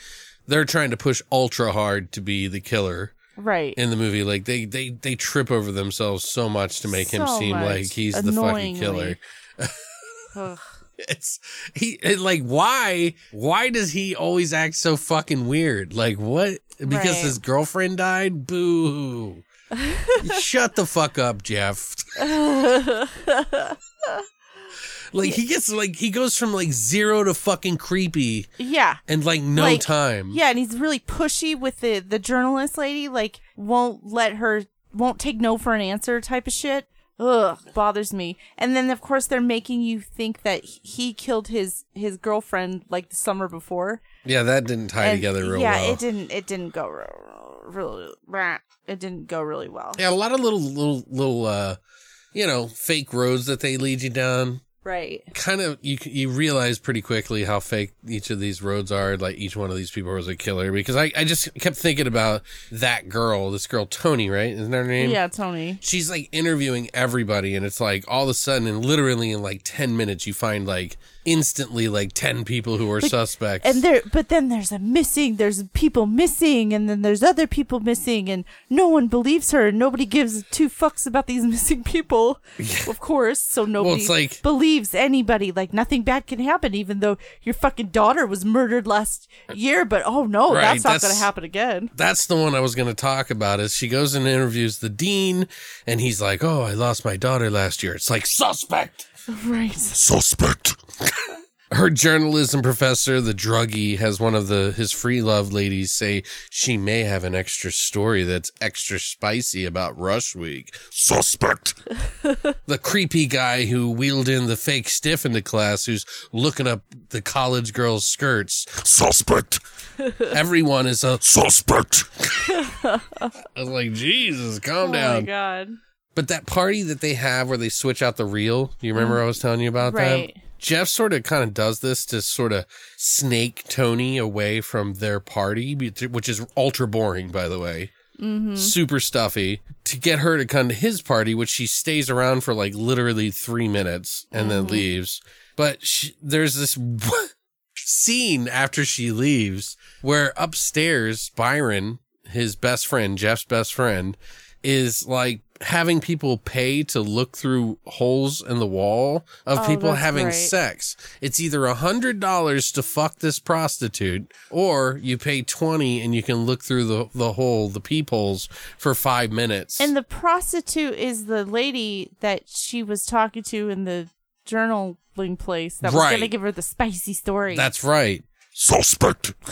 they're trying to push ultra hard to be the killer. Right. in the movie. Like they they they trip over themselves so much to make him seem much. like he's the fucking killer. <laughs> It's he it, like why why does he always act so fucking weird? Like what? Because Right. his girlfriend died. Boo. <laughs> Shut the fuck up, Jeff. <laughs> like he gets like he goes from like zero to fucking creepy Yeah. and like no Like, time. Yeah, and he's really pushy with the the journalist lady. Like, won't let her, won't take no for an answer type of shit. Ugh, bothers me. And then of course they're making you think that he killed his his girlfriend like the summer before. Yeah, that didn't tie And, together real well. yeah, well. it didn't. It didn't go real. It didn't go really well. Yeah, a lot of little little little uh you know, fake roads that they lead you down. Right. Kind of you you realize pretty quickly how fake each of these roads are. Like each one of these people was a killer because I I just kept thinking about that girl, this girl Tony, right? Isn't that her name? Yeah, Tony. She's like interviewing everybody and it's like all of a sudden and literally in like 10 minutes you find like instantly like 10 people who are suspects. And there, but then there's a missing. There's people missing, and then there's other people missing, and no one believes her. Nobody gives two fucks about these <laughs> missing people, of course. So nobody it's like- believes anybody. Like nothing bad can happen, even though your fucking daughter was murdered last year. But oh no, Right, that's not that's- to happen again. that's the one I was to talk about is she goes and interviews the dean and he's like, "Oh, I lost my daughter last year." It's like suspect. <laughs> Right. Suspect. Her journalism professor, the druggie, has one of the his free love ladies say she may have an extra story that's extra spicy about Rush Week. Suspect. <laughs> The creepy guy who wheeled in the fake stiff into class who's looking up the college girls' skirts. Suspect. <laughs> Everyone is a Suspect. <laughs> I was like, Jesus, calm down. Oh my god. But that party that they have where they switch out the reel, you remember mm-hmm. I was telling you about Right. that? Jeff sort of kind of does this to sort of snake Tony away from their party, which is ultra boring, by the way. Mm-hmm. Super stuffy to get her to come to his party, which she stays around for like literally three minutes and then mm-hmm. leaves. But she, there's this scene after she leaves where upstairs Byron, his best friend, Jeff's best friend, is like having people pay to look through holes in the wall of Oh, people having right. sex. It's either a hundred dollars to fuck this prostitute or you pay 20 and you can look through the, the hole, the peepholes for five minutes. And the prostitute is the lady that she was talking to in the journaling place that was Right. going to give her the spicy story. That's right. Suspect. <laughs>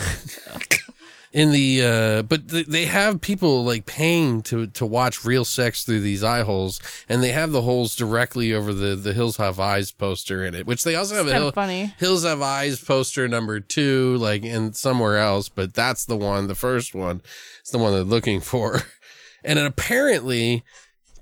in the uh but th- they have people like paying to to watch real sex through these eye holes and they have the holes directly over the the hills have eyes poster in it which they also have a Hill- funny. hills have eyes poster number two like in somewhere else but that's the one the first one it's the one they're looking for <laughs> and apparently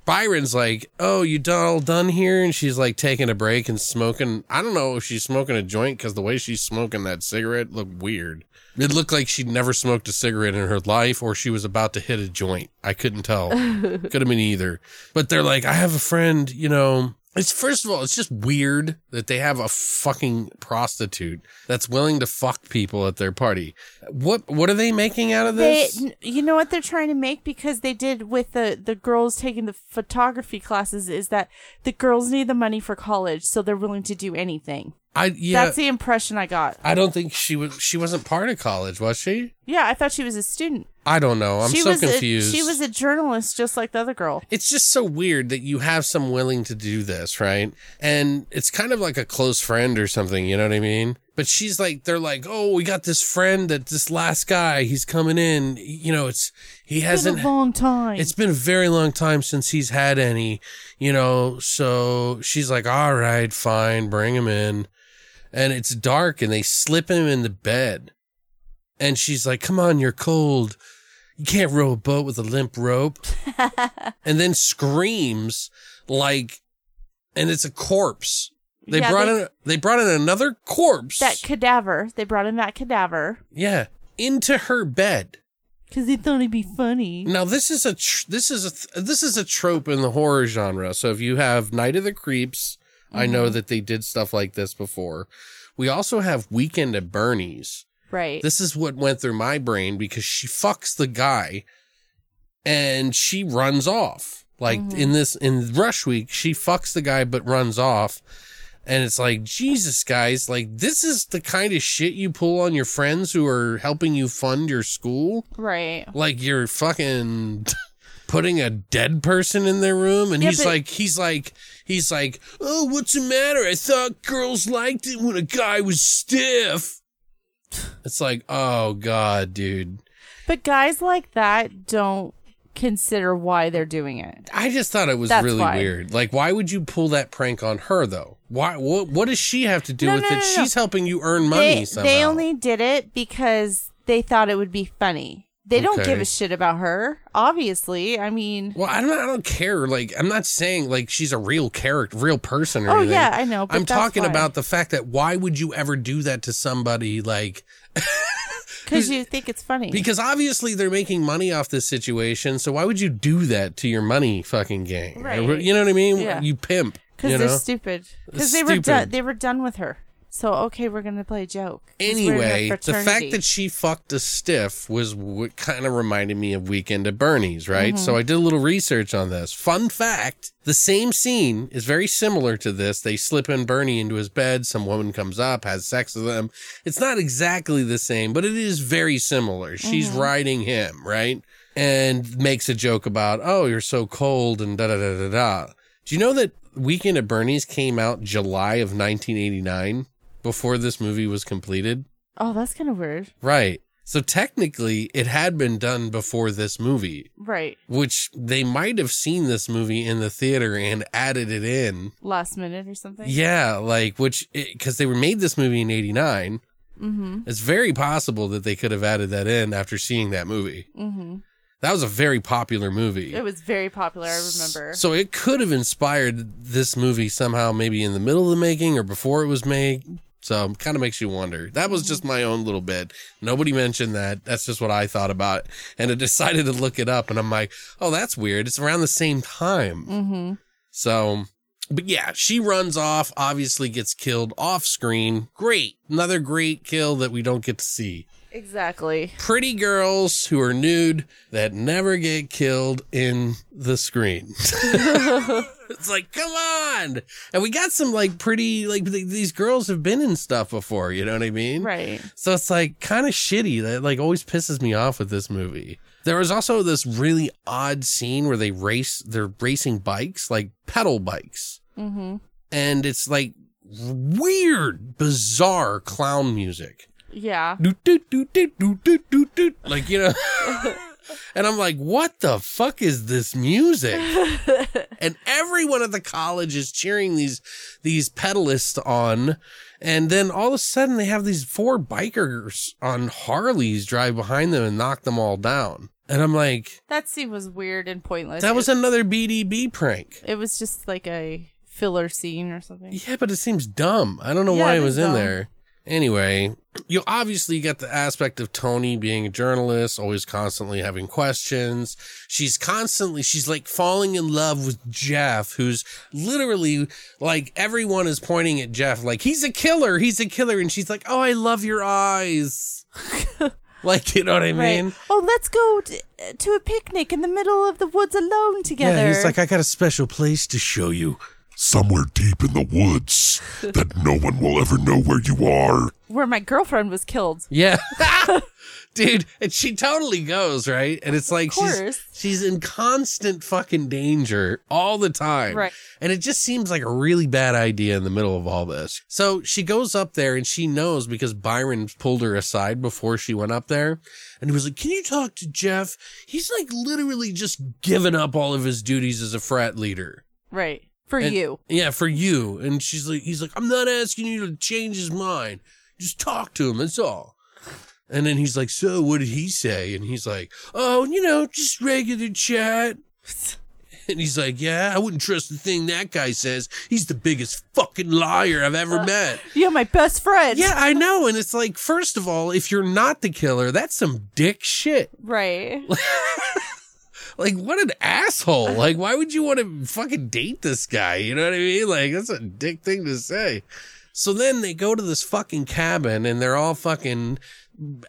Byron's like, "Oh, you done all done here?" And she's like taking a break and smoking. I don't know if she's smoking a joint because the way she's smoking that cigarette looked weird. It looked like she'd never smoked a cigarette in her life, or she was about to hit a joint. I couldn't tell. <laughs> Could have been either. But they're like, "I have a friend, you know." It's first of all, it's just weird that they have a fucking prostitute that's willing to fuck people at their party. What what are they making out of this? n- you know what they're trying to make because they did with the the girls taking the photography classes is that the girls need the money for college, so they're willing to do anything. I yeah. That's the impression I got. I don't think she was. She wasn't part of college, was she? Yeah, I thought she was a student. I don't know. I'm she so confused. A, she was a journalist, just like the other girl. it's just so weird that you have some willing to do this, right? And it's kind of like a close friend or something. You know what I mean? But she's like, they're like, oh, we got this friend that this last guy, he's coming in. You know, it's he It's hasn't. been a long time. It's been a very long time since he's had any, you know. So she's like, all right, fine, bring him in. And it's dark and they slip him in the bed. And she's like, come on, you're cold. You can't row a boat with a limp rope. <laughs> and then screams like, and it's a corpse. They Yeah, brought they- in, they brought in another corpse. that cadaver. They brought in that cadaver yeah. Into her bed. because they thought it'd be funny. Now this is a tr- this is a th- this is a trope in the horror genre. So if you have Night of the Creeps, I know Mm-hmm. that they did stuff like this before. We also have Weekend at Bernie's. Right. This is what went through my brain because she fucks the guy and she runs off. Like Mm-hmm. in this in Rush Week, she fucks the guy but runs off. And it's like, Jesus, guys, like this is the kind of shit you pull on your friends who are helping you fund your school right. like you're fucking <laughs> putting a dead person in their room and Yeah, he's but- like he's like he's like oh what's the matter i thought girls liked it when a guy was stiff it's like oh god dude But guys like that don't consider why they're doing it. i just thought it was That's really why. weird like why would you pull that prank on her though why what what does she have to do No, with no, it no, no. she's helping you earn money They, somehow they only did it because they thought it would be funny. They don't Okay. give a shit about her. Obviously, I mean, Well, I don't. I don't care. Like, I'm not saying like she's a real character, real person or Oh, anything. yeah, I know, I'm talking why. about the fact that why would you ever do that to somebody? Like, <laughs> because you think it's funny. because obviously they're making money off this situation. So why would you do that to your money fucking gang? Right. You know what I mean? Yeah. You pimp. Because you they're stupid. Because they were done. They were done with her. So okay, we're gonna play a joke. 'Cause we're in a Anyway, the fact that she fucked a stiff was what kind of reminded me of Weekend at Bernie's, right? Mm-hmm. So I did a little research on this. Fun fact the same scene is very similar to this. They slip in Bernie into his bed. Some woman comes up, has sex with him. It's not exactly the same, but it is very similar. She's Mm-hmm. riding him, right? And makes a joke about, oh, you're so cold and da da da da da. Do you know that Weekend at Bernie's came out July of 1989 before this movie was completed? oh, that's kind of weird. Right. So technically, it had been done before this movie, Right. which they might have seen this movie in the theater and added it in. Last minute or something. Yeah, like, which, because they were made this movie in 89. Mm-hmm. It's very possible that they could have added that in after seeing that movie. Mm-hmm. That was a very popular movie. It was very popular. I remember. So it could have inspired this movie somehow, maybe in the middle of the making or before it was made. So kind of makes you wonder. That was just my own little bit. Nobody mentioned that. That's just what I thought about. And I <laughs> decided to look it up and I'm like, oh, that's weird. It's around the same time. mm-hmm. So but yeah, she runs off, obviously gets killed off screen. Great. Another great kill that we don't get to see. Exactly. Pretty girls who are nude that never get killed in the screen. <laughs> it's like, come on. And we got some like pretty, like th- these girls have been in stuff before, you know what I mean? Right. So it's like kind of shitty. That like always pisses me off with this movie. There was also this really odd scene where they race, they're racing bikes, like pedal bikes. Mm-hmm. And it's like weird, bizarre clown music. Yeah. Like, you know. <laughs> and I'm like, what the fuck is this music? <laughs> and everyone at the college is cheering these these pedalists on. And then all of a sudden they have these four bikers on Harleys drive behind them and knock them all down. And I'm like, That scene was weird and pointless. that was it, another BDB prank. it was just like a filler scene or something. Yeah, but it seems dumb. I don't know Yeah, why it was in there. Anyway, you obviously get the aspect of Tony being a journalist, always constantly having questions. She's constantly, she's like falling in love with Jeff, who's literally like everyone is pointing at Jeff, like he's a killer, he's a killer. And she's like, oh, I love your eyes. <laughs> like, you know what I mean? Right. Oh, let's go t- to a picnic in the middle of the woods alone together. Yeah, he's like, I got a special place to show you. Somewhere deep in the woods that no one will ever know where you are. where my girlfriend was killed. Yeah. <laughs> Dude, and she totally goes, right? And it's like she's she's in constant fucking danger all the time. Right. And it just seems like a really bad idea in the middle of all this. So she goes up there and she knows because Byron pulled her aside before she went up there. And he was like, Can you talk to Jeff? He's like literally just given up all of his duties as a frat leader. Right. For And- you. Yeah, for you. And she's like, he's like, I'm not asking you to change his mind. Just talk to him. That's all. And then he's like, so what did he say? And he's like, oh, you know, just regular chat. <laughs> And he's like, yeah, I wouldn't trust the thing that guy says. He's the biggest fucking liar I've ever uh, met. You're my best friend. Yeah, I know. And it's like, first of all, if you're not the killer, that's some dick shit. Right. <laughs> Like, what an asshole. Like, why would you want to fucking date this guy? You know what I mean? Like, that's a dick thing to say. So then they go to this fucking cabin and they're all fucking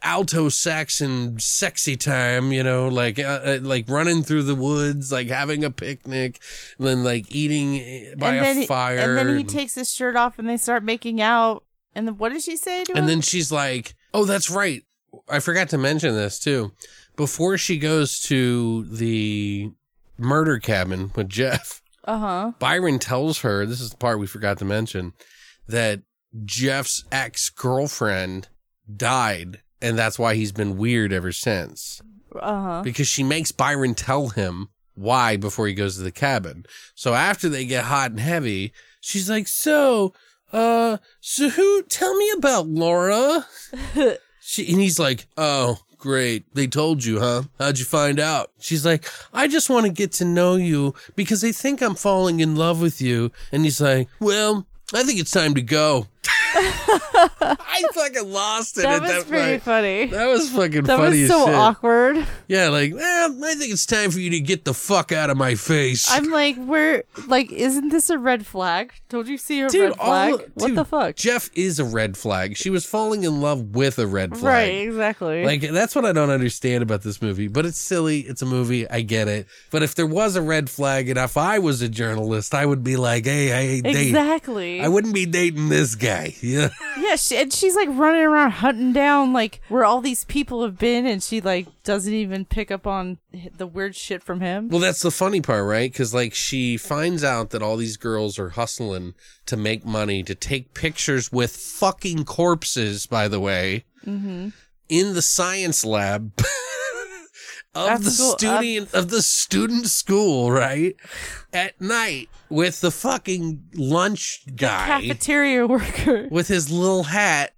alto Saxon sexy time, you know, like, uh, uh, like running through the woods, like having a picnic, and then like eating by and a he- fire. and then he takes his shirt off and they start making out. And then what does she say to him? And then she's like, "Oh, that's right. I forgot to mention this too. Before she goes to the murder cabin with Jeff, uh huh. Byron tells her, this is the part we forgot to mention, that Jeff's ex-girlfriend died and that's why he's been weird ever since. Uh huh. Because she makes Byron tell him why before he goes to the cabin. So after they get hot and heavy, she's like, "So, uh, so who? Tell me about Laura." <laughs> she and he's like, "Oh, great. They told you, huh? How'd you find out?" She's like, "I just want to get to know you because they think I'm falling in love with you." And he's like, "Well, I think it's time to go." I fucking lost it That at was that pretty point. funny. That was fucking That funny That was as so shit. awkward. Yeah, like, well, I think it's time for you to get the fuck out of my face. I'm like, where? Like, isn't this a red flag? Don't you see a Dude, red flag? all- what dude, the fuck? Jeff is a red flag. She was falling in love with a red flag. Right. Exactly. Like that's what I don't understand about this movie. But it's silly. It's a movie. I get it. But if there was a red flag, and if I was a journalist, I would be like, hey, I ain't dating. exactly. I wouldn't be dating this guy. Yeah. Yeah, she, and she's like running around hunting down like where all these people have been, and she like doesn't even pick up on the weird shit from him. Well, that's the funny part, right? Because like she finds out that all these girls are hustling to make money to take pictures with fucking corpses. By the way, Mm-hmm. in the science lab <laughs> of At the school- uh, student of the student school, right? At night with the fucking lunch guy Cafeteria worker. <laughs> with his little hat,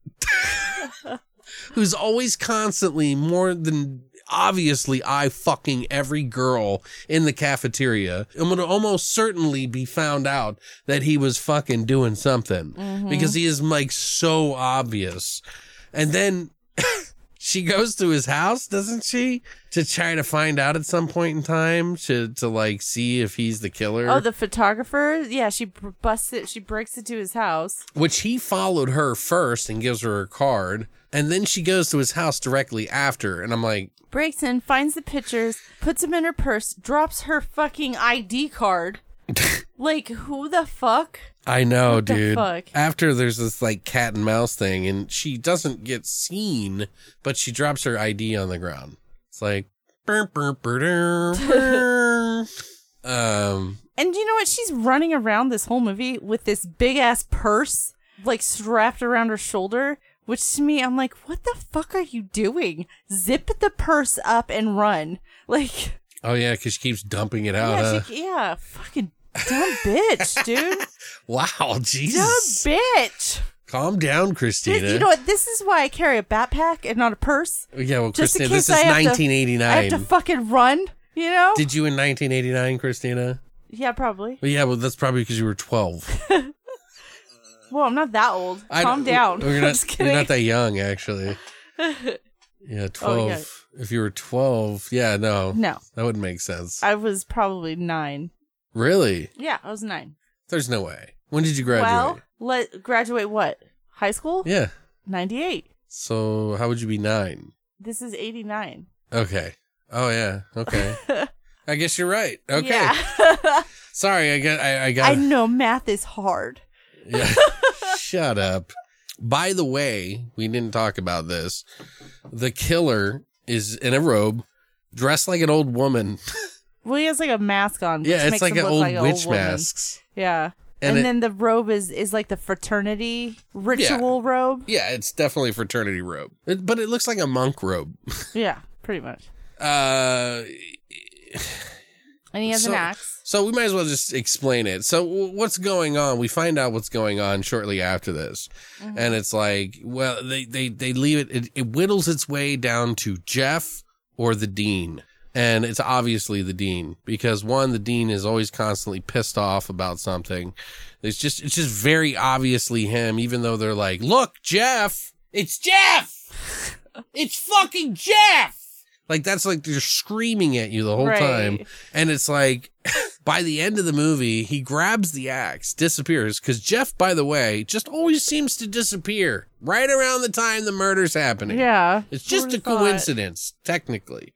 <laughs> who's always constantly more than obviously I fucking every girl in the cafeteria. I'm gonna almost certainly be found out that he was fucking doing something mm-hmm. because he is like so obvious. And then she goes to his house, doesn't she? To try to find out at some point in time to to like see if he's the killer. Oh, the photographer. Yeah, she busts it. She breaks into his house. which he followed her first and gives her a card, and then she goes to his house directly after, and I'm like, breaks in, finds the pictures, puts them in her purse, drops her fucking ID card. <laughs> like, who the fuck? I know, What dude. After there's this like cat and mouse thing, and she doesn't get seen, but she drops her ID on the ground. It's like, burr, burr, burr. <laughs> um, And you know what? She's running around this whole movie with this big ass purse, like strapped around her shoulder. Which to me, I'm like, what the fuck are you doing? Zip the purse up and run. <laughs> Like, oh yeah, because she keeps dumping it out. yeah, huh? she, yeah, fucking dumb bitch, dude. <laughs> wow, Jesus. Dumb bitch. calm down, This- Christina. you know what? This is why I carry a backpack and not a purse. yeah, well, Just Christina, this is I have to- 1989. I have to fucking run, you know? Did you in 1989, Christina? yeah, probably. Well, yeah, well, that's probably because you were 12. <laughs> Well, I'm not that old. I- Calm down. You're <laughs> I'm not, just kidding. you're not that young, actually. Oh, yeah, 12. Oh, yeah. If you were 12, yeah, no. no, That wouldn't make sense. I was probably nine. Really? Yeah, I was nine. There's no way. When did you graduate? Well, let graduate what? High school? yeah. 98. So how would you be nine? This is 89. Okay. Oh, yeah. Okay. <laughs> I guess you're right. Okay. Yeah. <laughs> Sorry, I got. I, I got. I know math is hard. Yeah. <laughs> Shut up. By the way, we didn't talk about this. The killer is in a robe, dressed like an old woman. Well, he has like a mask on. which yeah, it's makes like him an look old an witch woman. masks. Yeah. And And, it- then the robe is is like the fraternity ritual robe. Yeah, it's definitely a fraternity robe, It- but it looks like a monk robe. <laughs> Yeah, pretty much. Uh, And he has So- an axe. so we might as well just explain it. So w- what's going on? We find out what's going on shortly after this, Mm-hmm. and it's like, well, they they they leave it, it. It whittles its way down to Jeff or the dean. And it's obviously the dean because one, the dean is always constantly pissed off about something. It's just, it's just very obviously him, even though they're like, look, Jeff, it's Jeff. It's fucking Jeff. Like that's like they're screaming at you the whole Right. time. And it's like <laughs> by the end of the movie, he grabs the axe, disappears. Cause Jeff, by the way, just always seems to disappear right around the time the murder's happening. Yeah. It's just a thought? coincidence, technically.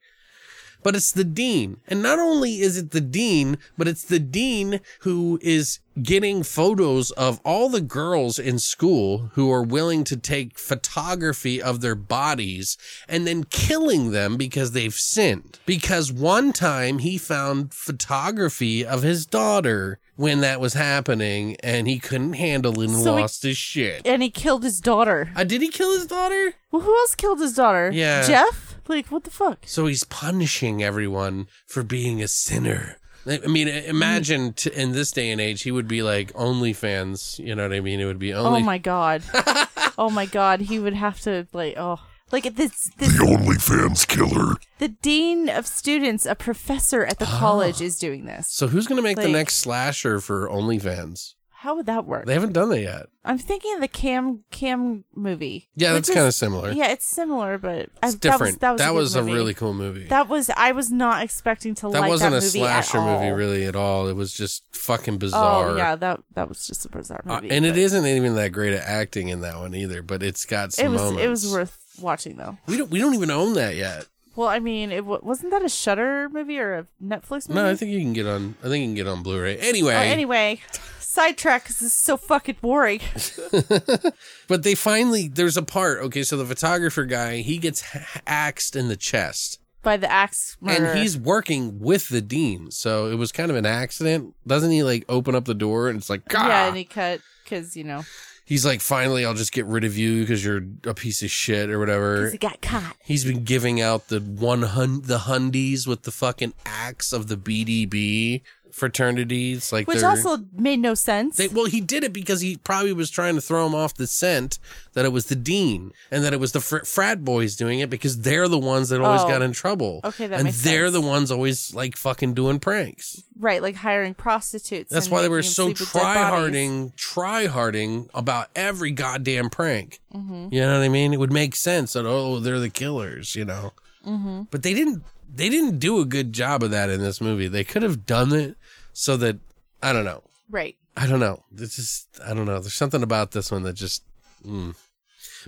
But it's the dean. And not only is it the dean, but it's the dean who is getting photos of all the girls in school who are willing to take photography of their bodies and then killing them because they've sinned. Because one time he found photography of his daughter when that was happening and he couldn't handle it and So he- lost his shit. And he killed his daughter. Uh, did he kill his daughter? Well, who else killed his daughter? Yeah. Jeff? Like, what the fuck? So he's punishing everyone for being a sinner. I I mean, imagine t- in this day and age, he would be like OnlyFans. You know what I mean? It would be oh only. Oh my god. <laughs> oh my god. He would have to like oh like this this The OnlyFans killer. the dean of students, a professor at the ah. college, is doing this. So who's gonna make the Like- next slasher for OnlyFans? How would that work? They haven't done that yet. I'm thinking of the Cam Cam movie. Yeah, which that's is- kind of similar. Yeah, it's similar, but I, it's different. That was that was, a, good movie. really cool movie. That, was I was not expecting to like that movie. That wasn't that a movie slasher at all. movie really at all. It was just fucking bizarre. Oh yeah, that that was just a bizarre Uh, movie. and it but isn't even that great at acting in that one either. But it's got some It was moments. it was worth watching though. We don't. We don't even own that yet. Well, I mean, it wa- wasn't that a Shudder movie or a Netflix movie? No, I think you can get on. I think you can get on Blu-ray. Anyway, Oh, anyway, sidetrack because is so fucking boring. <laughs> <laughs> But they finally, there's a part. Okay, so the photographer guy, he gets axed in the chest, By the axe murder. and he's working with the dean. So it was kind of an accident. Doesn't he like open up the door and it's like, Gah! yeah, and he cut because you know he's like, finally, I'll just get rid of you because you're a piece of shit or whatever. because he got caught. He's been giving out the one hun- the hundies with the fucking axe of the BDB. Fraternities. Like Which also made no sense. They, well, he did it because he probably was trying to throw him off the scent that it was the dean and that it was the fr- frat boys doing it because they're the ones that always Oh. got in trouble. Okay, that and makes they're sense. the ones always like fucking doing pranks. right, like hiring prostitutes. That's why they were so try-harding try harding about every goddamn prank. Mm-hmm. You know what I mean? It would make sense that oh, they're the killers. You know, Mm-hmm. but they didn't. They didn't do a good job of that in this movie. They could have done it so that I don't know. Right. I don't know. It's just I don't know. There's something about this one that just. Mm.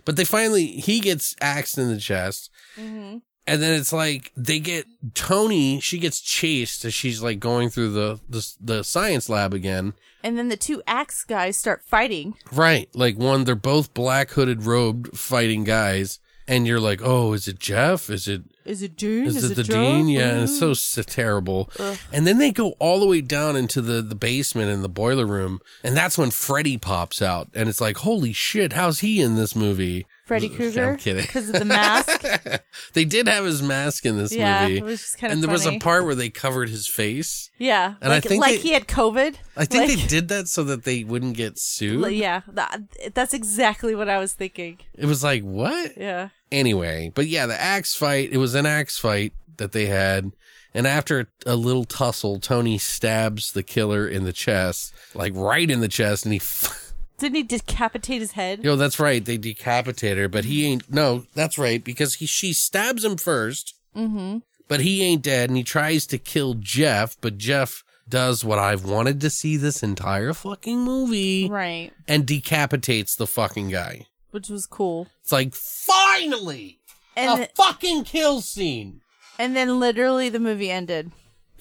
But they finally he gets axed in the chest, Mm-hmm. and then it's like they get Tony. She gets chased as she's like going through the the, the science lab again. And then the two axe guys start fighting. Right, like one. They're both black hooded robed fighting guys, and you're like, oh, is it Jeff? Is it Is it Dean? is, Is, it the Joe? dean? Yeah, and it's so s- terrible. And then they go all the way down into the, the basement in the boiler room, and that's when Freddy pops out, and it's like, holy shit, how's he in this movie? Freddy Krueger. <laughs> I'm kidding. Because of the mask. <laughs> They did have his mask in this yeah, movie, it was just kind of and there was a part where they covered his face. Yeah, and I think like they- he had COVID. I think Like- they did that so that they wouldn't get sued. Yeah, that, that's exactly what I was thinking. It was like, what? Yeah. anyway, but yeah, the axe fight, it was an axe fight that they had. And after a little tussle, Tony stabs the killer in the chest, like right in the chest, and he. <laughs> Didn't he decapitate his head? Yo, that's right. They decapitate her, but he ain't. No, that's right because he she stabs him 1st Mm-hmm. But he ain't dead, and he tries to kill Jeff, but Jeff does what I've wanted to see this entire fucking movie, Right. and decapitates the fucking guy. Which was cool. It's like finally And a fucking kill scene. and then literally the movie ended.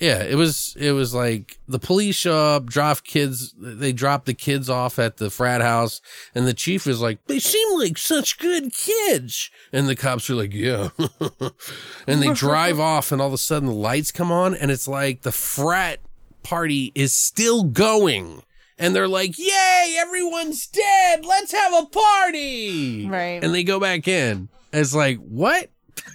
Yeah, it was it was like the police show up, drop kids they drop the kids off at the frat house, and the chief is like, They seem like such good kids. And the cops are like, Yeah. <laughs> and they <laughs> drive off and all of a sudden the lights come on and it's like the frat party is still going. And they're like, Yay, everyone's dead. Let's have a party. Right. And they go back in. And it's like, what?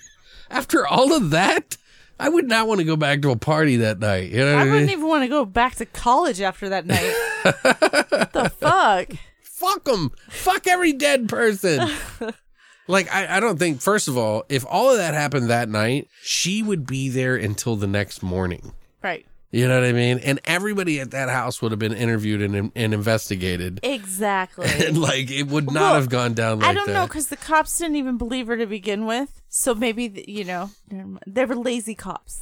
<laughs> After all of that? I would not want to go back to a party that night. You know I I, mean? wouldn't even want to go back to college after that night. what the fuck? <laughs> Fuck them. Fuck every dead person. <laughs> like, I, I don't think, first of all, if all of that happened that night, she would be there until the next morning. Right. You know what I mean? And everybody at that house would have been interviewed and, and investigated. Exactly. And like, it would not Well, have gone down like I don't that. know because the cops didn't even believe her to begin with. So maybe you know they were lazy cops.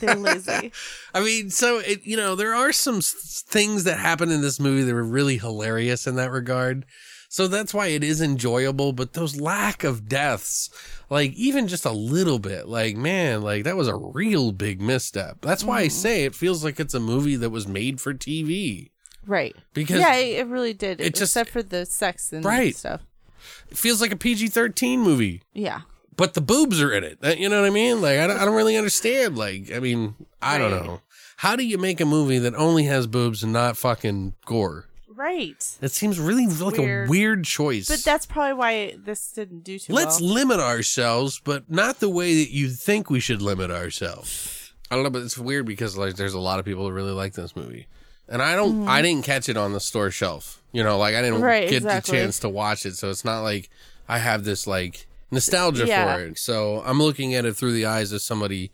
They're lazy. <laughs> I mean, so it, you know, there are some things that happen in this movie that were really hilarious in that regard. So that's why it is enjoyable. But those lack of deaths, like even just a little bit, like man, like that was a real big misstep. That's why I mm-hmm. say it feels like it's a movie that was made for TV. Right. Because yeah, it, really did. it just- except for the sex and Right. stuff. it feels like a PG thirteen movie. Yeah. but the boobs are in it. You know what I mean? Like, I don't, I don't really understand. Like, I mean, I don't know. How do you make a movie that only has boobs and not fucking gore? Right. That seems really like Weird. a weird choice. But that's probably why this didn't do too Let's well. limit ourselves, but not the way that you think we should limit ourselves. I don't know, but it's weird because like there's a lot of people that really like this movie. And I don't I didn't catch it on the store shelf. You know, like I didn't Mm-hmm. Right, get exactly. the chance to watch it, so it's not like I have this like nostalgia Yeah. for it. So I'm looking at it through the eyes of somebody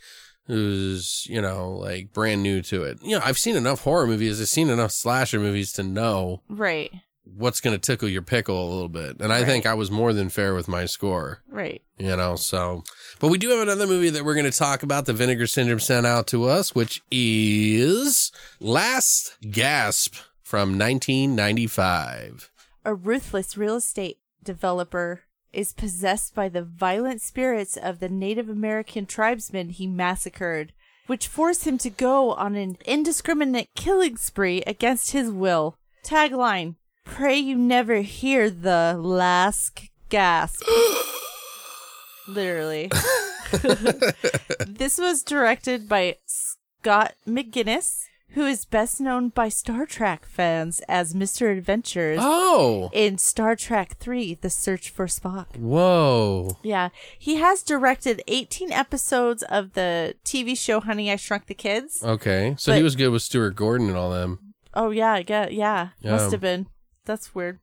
who's, you know, like brand new to it. You know, I've seen enough horror movies, I've seen enough slasher movies to know right. what's going to tickle your pickle a little bit. And I think I was more than fair with my score, Right. you know, so. But we do have another movie that we're going to talk about the Vinegar Syndrome sent out to us, which is Last Gasp from 1995. A ruthless real estate developer is possessed by the violent spirits of the Native American tribesmen he massacred, which force him to go on an indiscriminate killing spree against his will. Tagline Pray you never hear the last gasp. <gasps> Literally. <laughs> <laughs> this was directed by Scott McGinnis, who is best known by Star Trek fans as Mr. Adventures Oh, in Star Trek 3 The Search for Spock. whoa. Yeah, he has directed 18 episodes of the TV show Honey I Shrunk the Kids. Okay, so But- he was good with Stuart Gordon and all them. Oh yeah, I get yeah. Yeah. Must have been. That's weird.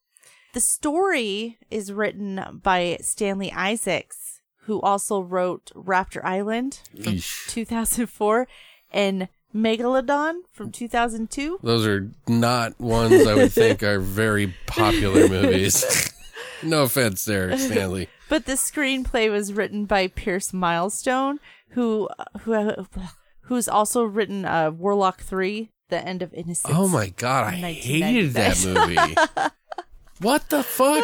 The story is written by Stanley Isaacs, who also wrote Raptor Island from 2004 and Megalodon from 2002. Those are not ones I would think are very popular <laughs> movies. <laughs> no offense there, Stanley. But the screenplay was written by Pierce Milestone, who who who's also written uh, Warlock 3, The End of Innocence. Oh my god, I hated that movie. <laughs> what the fuck?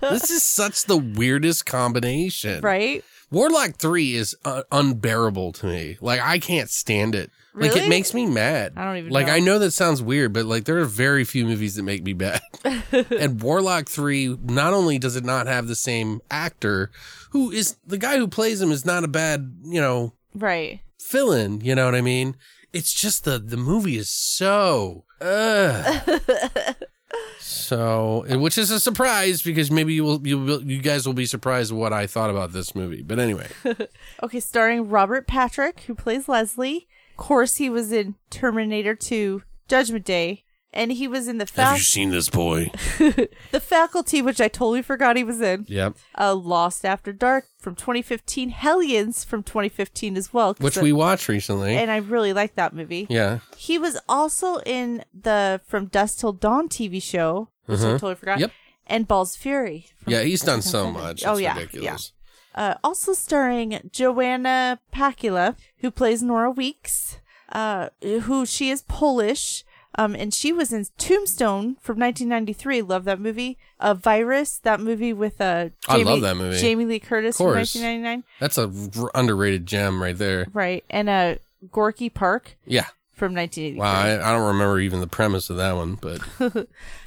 this is such the weirdest combination. Right? Warlock 3 is uh, unbearable to me. Like I can't stand it. Like it makes me mad. I don't even Like know. I know that sounds weird, but like there are very few movies that make me mad. <laughs> and Warlock 3 not only does it not have the same actor who is the guy who plays him is not a bad, you know, Right. fill-in, you know what I mean? It's just the the movie is so ugh. <laughs> so, which is a surprise because maybe you will you will, you guys will be surprised what I thought about this movie. But anyway, <laughs> Okay, starring Robert Patrick, who plays Leslie. Of course, he was in Terminator 2 Judgment Day, and he was in the have you seen this boy? <laughs> the faculty, which I totally forgot he was in. Yep. Uh, Lost After Dark from 2015, Hellions from 2015 as well. 'cause Which the- we watched recently. and I really like that movie. yeah. He was also in the From Dusk Till Dawn TV show, which I totally forgot. Mm-hmm. Yep. And Balls Fury. from Yeah, he's done so much. It's Oh, yeah, ridiculous. Uh, also starring Joanna Pacula, who plays Nora Weeks, uh, who she is Polish. Um, and she was in Tombstone from 1993. Love that movie. Uh, Virus, that movie with uh, I love that movie. Jamie Lee Curtis from 1999. That's a r- underrated gem right there. Right, and uh, Gorky Park Yeah. from 1983. Wow, I, I don't remember even the premise of that one, but <laughs>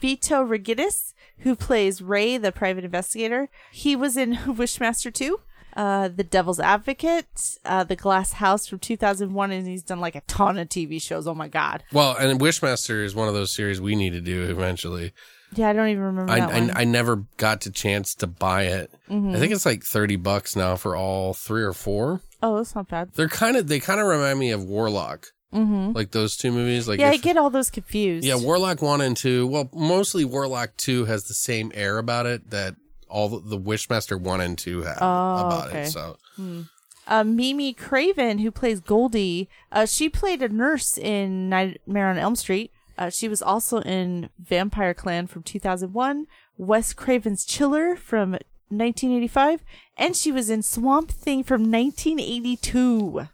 Vyto Ruginis, who plays Ray, the private investigator. He was in <laughs> Wishmaster 2, uh, The Devil's Advocate, uh, The Glass House from 2001, and he's done like a ton of TV shows. Oh my God. well, and Wishmaster is one of those series we need to do eventually. Yeah, I don't even remember I, that one. Mm-hmm. I I never got the chance to buy it. I think it's like thirty bucks now for all three or four. oh, that's not bad. They're kind of they kind of remind me of Warlock, mm-hmm. like those two movies. Like yeah, I get all those confused. yeah, Warlock one and two. Well, mostly Warlock two has the same air about it that all the, the Wishmaster one and two have about okay. it. So uh, Mimi Craven, who plays Goldie, uh, she played a nurse in Nightmare on Elm Street. Uh, she was also in Vampire Clan from 2001, Wes Craven's Chiller from 1985, and she was in Swamp Thing from 1982.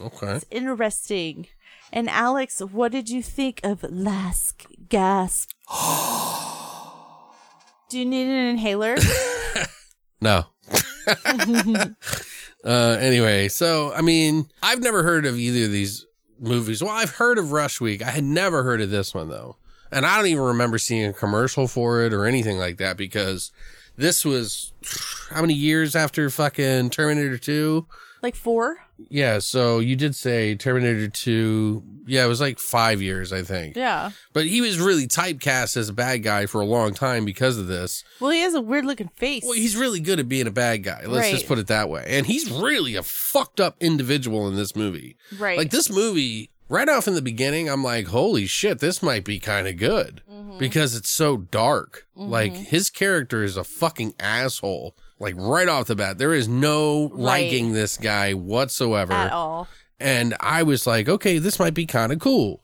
okay, Interesting. And Alex, what did you think of Last Gasp? <gasps> Do you need an inhaler? <laughs> no. <laughs> uh, anyway, so I mean, I've never heard of either of these movies. Well, I've heard of Rush Week. I had never heard of this one though, and I don't even remember seeing a commercial for it or anything like that because this was how many years after fucking Terminator Two? like four? Yeah, so you did say Terminator 2. Yeah, it was like five years, I think. Yeah. But he was really typecast as a bad guy for a long time because of this. Well, he has a weird looking face. Well, he's really good at being a bad guy. Let's Right. just put it that way. And he's really a fucked up individual in this movie. Right. Like this movie, right off in the beginning, I'm like, holy shit, this might be kind of good Mm-hmm. because it's so dark. Like his character is a fucking asshole. Like right off the bat, there is no liking this guy whatsoever at all. and I was like, okay, this might be kind of cool,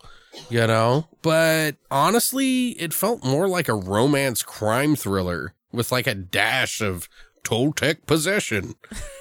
you know? But honestly, it felt more like a romance crime thriller with like a dash of Toltec possession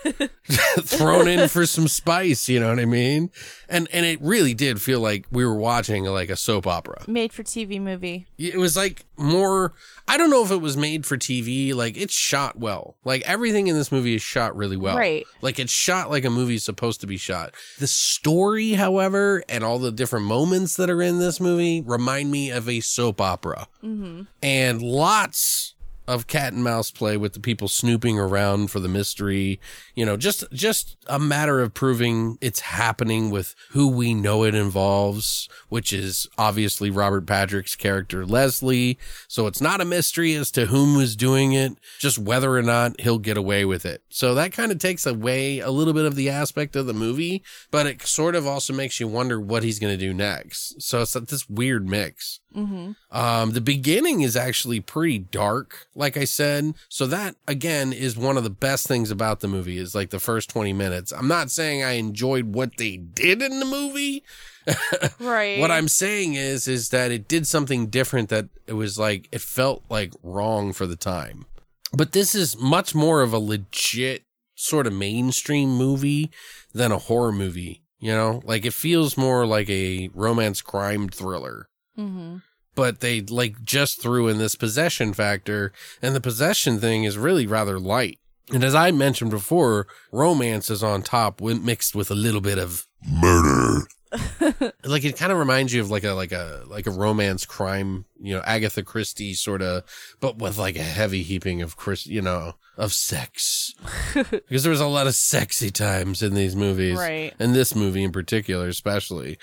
<laughs> thrown in for some spice, you know what I mean? And and it really did feel like we were watching like a soap opera. Made for TV movie. It was like more I don't know if it was made for TV, like it's shot well. Like everything in this movie is shot really well. Right. Like it's shot like a movie's supposed to be shot. The story, however, and all the different moments that are in this movie remind me of a soap opera. Mm-hmm. And lots of cat and mouse play with the people snooping around for the mystery. You know, just just a matter of proving it's happening with who we know it involves, which is obviously Robert Patrick's character Leslie. So it's not a mystery as to whom was doing it, just whether or not he'll get away with it. So that kind of takes away a little bit of the aspect of the movie, but it sort of also makes you wonder what he's going to do next. So it's this weird mix. Um, the beginning is actually pretty dark, like I said. So that again is one of the best things about the movie is like the first 20 minutes. I'm not saying I enjoyed what they did in the movie. <laughs> Right. What I'm saying is, is that it did something different that it was like, it felt like wrong for the time. But this is much more of a legit sort of mainstream movie than a horror movie. You know, like it feels more like a romance crime thriller Mm-hmm. but they like just threw in this possession factor and the possession thing is really rather light and as i mentioned before romance is on top when mixed with a little bit of Murder. <laughs> like it kind of reminds you of like a like a like a romance crime you know agatha christie sort of but with like a heavy heaping of chris you know of sex <laughs> because there was a lot of sexy times in these movies Right. and this movie in particular especially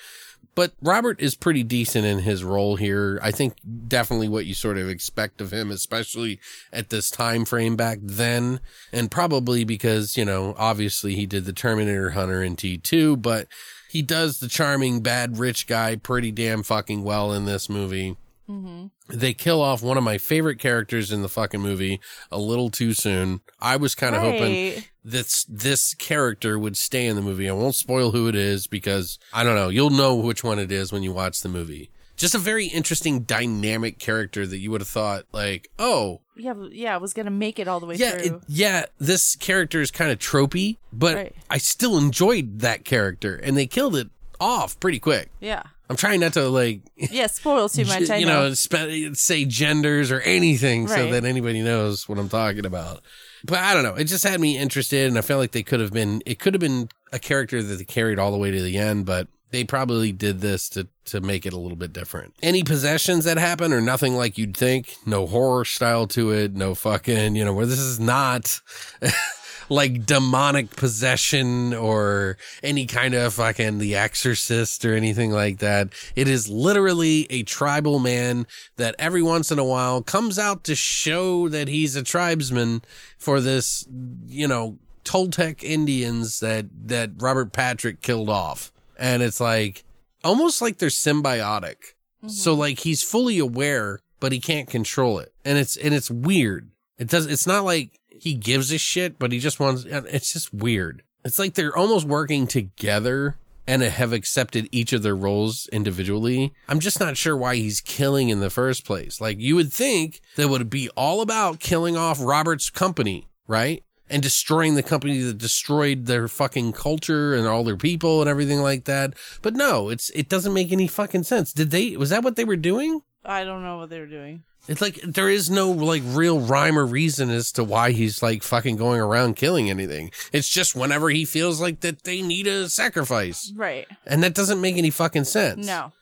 but Robert is pretty decent in his role here. I think definitely what you sort of expect of him, especially at this time frame back then. And probably because, you know, obviously he did the Terminator Hunter in T2, but he does the charming bad rich guy pretty damn fucking well in this movie. Mm-hmm. They kill off one of my favorite characters in the fucking movie a little too soon. I was kind of hoping Right. this this character would stay in the movie. I won't spoil who it is because I don't know. You'll know which one it is when you watch the movie. Just a very interesting dynamic character that you would have thought like, "Oh, Yeah, yeah, I was gonna make it all the way yeah, it, through. yeah, this character is kind of tropey, but Right. I still enjoyed that character and they killed it off pretty quick. yeah, I'm trying not to like yeah. Spoil too much. <laughs> I you know. know, say genders or anything so that anybody knows what I'm talking about. But I don't know. It just had me interested, and I felt like they could have been. It could have been a character that they carried all the way to the end, but they probably did this to to make it a little bit different. Any possessions that happen are nothing like you'd think. No horror style to it. No fucking. You know where this is not. <laughs> like demonic possession or any kind of fucking the exorcist or anything like that. It is literally a tribal man that every once in a while comes out to show that he's a tribesman for this, you know, Toltec Indians that, that Robert Patrick killed off. And it's like almost like they're symbiotic. So mm-hmm. like he's fully aware, but he can't control it. And it's, and it's weird. It does, it's not like he gives a shit, but he just wants, it's just weird. It's like they're almost working together and have accepted each of their roles individually. I'm just not sure why he's killing in the first place. Like you would think that would be all about killing off Robert's company, right? And destroying the company that destroyed their fucking culture and all their people and everything like that. But no, it's it doesn't make any fucking sense. Did they was that what they were doing? I don't know what they were doing. It's like there is no like real rhyme or reason as to why he's like fucking going around killing anything. It's just whenever he feels like that they need a sacrifice. Right. And that doesn't make any fucking sense. No.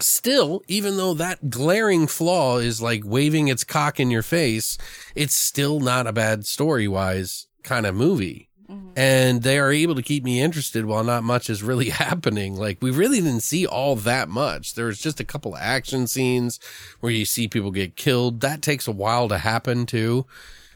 Still, even though that glaring flaw is like waving its cock in your face, it's still not a bad story wise kind of movie. Mm-hmm. And they are able to keep me interested while not much is really <laughs> happening. Like we really didn't see all that much. There was just a couple action scenes where you see people get killed. That takes a while to happen too.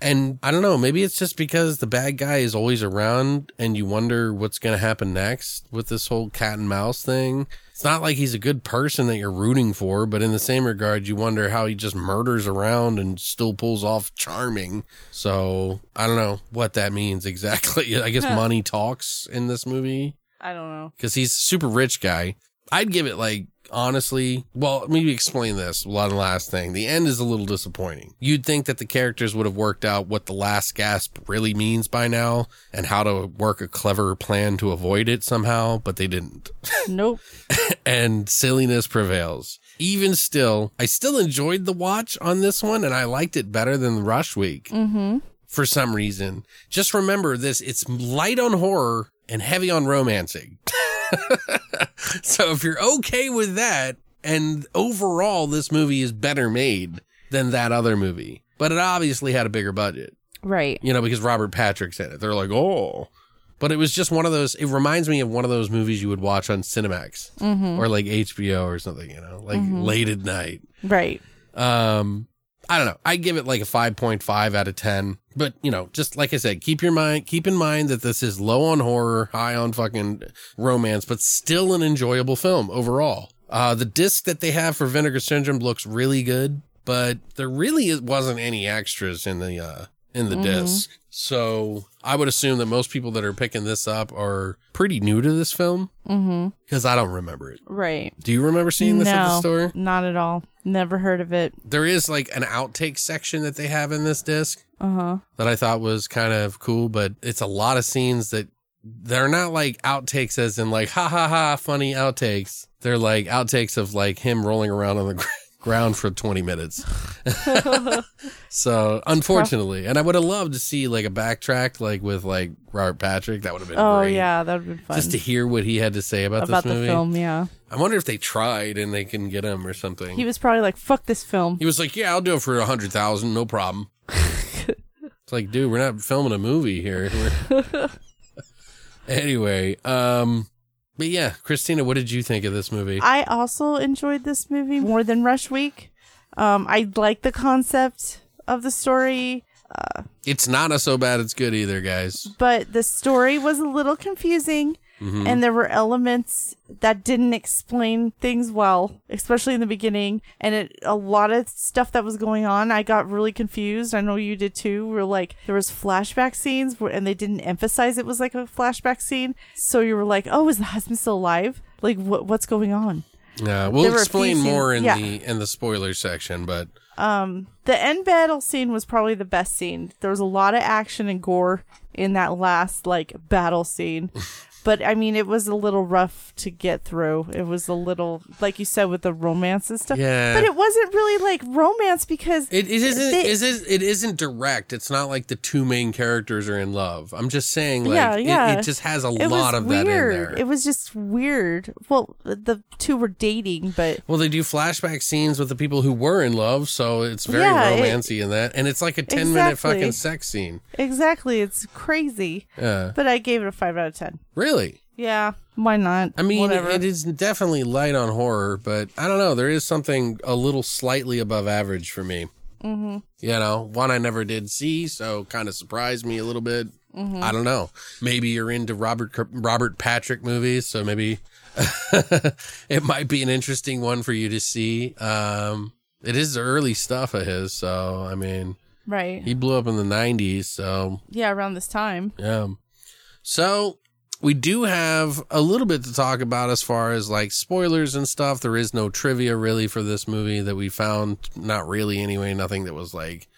And I don't know, maybe it's just because the bad guy is always around and you wonder what's going to happen next with this whole cat and mouse thing. It's not like he's a good person that you're rooting for, but in the same regard, you wonder how he just murders around and still pulls off charming. So I don't know what that means exactly. <laughs> I guess money talks in this movie I don't know. because he's a super rich guy. I'd give it like honestly. Well, let me explain this one last thing. The end is a little disappointing. You'd think that the characters would have worked out what the last gasp really means by now and how to work a clever plan to avoid it somehow, but they didn't. <laughs> Nope. and silliness prevails. Even still, I still enjoyed the watch on this one and I liked it better than the Rush Week. Mm-hmm. For some reason. Just remember this, it's light on horror and heavy on romancing. <laughs> <laughs> so if you're okay with that, and overall this movie is better made than that other movie. But it obviously had a bigger budget, Right. you know, because Robert Patrick's in it. They're like, oh. But it was just one of those, it reminds me of one of those movies you would watch on Cinemax or like HBO or something, you know, like late at night. Right. Um, I don't know. I give it like a 5.5 out of 10. But, you know, just like I said, keep your mind, keep in mind that this is low on horror, high on fucking romance, but still an enjoyable film overall. Uh, the disc that they have for Vinegar Syndrome looks really good, but there really wasn't any extras in the, uh, in the disc. So I would assume that most people that are picking this up are pretty new to this film. Mm-hmm. Cause I don't remember it. Right. Do you remember seeing this at the store? not at all. Never heard of it. there is like an outtake section that they have in this disc Uh huh. that I thought was kind of cool, but it's a lot of scenes that they're not like outtakes as in like ha ha ha funny outtakes. They're like outtakes of like him rolling around on the <laughs> gr- ground for 20 minutes. <laughs> so unfortunately, and I would have loved to see like a backtrack like with like Robert Patrick. That would have been Oh great. yeah, that would have been fun. Just to hear what he had to say about, about this the film, yeah. I wonder if they tried and they can get him or something. He was probably like, "Fuck this film." He was like, "Yeah, I'll do it for a hundred thousand, no problem." <laughs> it's like, dude, we're not filming a movie here. <laughs> Anyway, um, but yeah, Christina, what did you think of this movie? I also enjoyed this movie more than Rush Week. Um, I like the concept of the story, Uh, it's not a so bad it's good either, guys. but the story was a little confusing, Mm-hmm. and there were elements that didn't explain things well, especially in the beginning. And it, a lot of stuff that was going on, I got really confused. I know you did too. Where like there was flashback scenes, where, and they didn't emphasize it was like a flashback scene, so you were like, "Oh, is the husband still alive? Like, what what's going on?" Yeah, we'll explain more in scenes- the in the spoiler section, but um, The end battle scene was probably the best scene. There was a lot of action and gore in that last like battle scene. <laughs> But I mean, it was a little rough to get through. It was a little, like you said, with the romance and stuff. Yeah. But it wasn't really like romance because it, it isn't they- is it, it isn't direct. It's not like the two main characters are in love. I'm just saying, like, Yeah, it- yeah. It, just has a it lot of weird. that in there. It was just weird. Well, the two were dating, but Well, they do flashback scenes with the people who were in love, so it's very Yeah, it- romancy in that, and it's like a ten minute fucking sex scene. exactly, it's crazy. Yeah, But I gave it a five out of ten. Really. Yeah, why not? I mean, whatever. it is definitely light on horror, but I don't know. There is something a little slightly above average for me. Mm-hmm. You know, one I never did see, so kind of surprised me a little bit. Mm-hmm. I don't know. Maybe you're into Robert Robert Patrick movies, so maybe <laughs> it might be an interesting one for you to see. Um, it is early stuff of his, so I mean, right. he blew up in the '90s, so Yeah, around this time. yeah. So we do have a little bit to talk about as far as like spoilers and stuff. There is no trivia really for this movie that we found. Not really anyway. Nothing that was like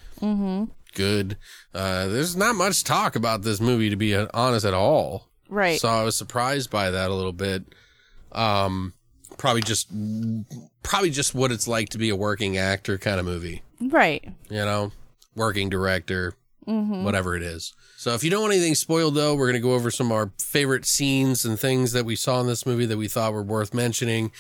good. Uh, there's not much talk about this movie to be honest at all. Right. So I was surprised by that a little bit. Um, probably just, probably just what it's like to be a working actor kind of movie right. you know, working director, whatever it is. So if you don't want anything spoiled, though, we're going to go over some of our favorite scenes and things that we saw in this movie that we thought were worth mentioning.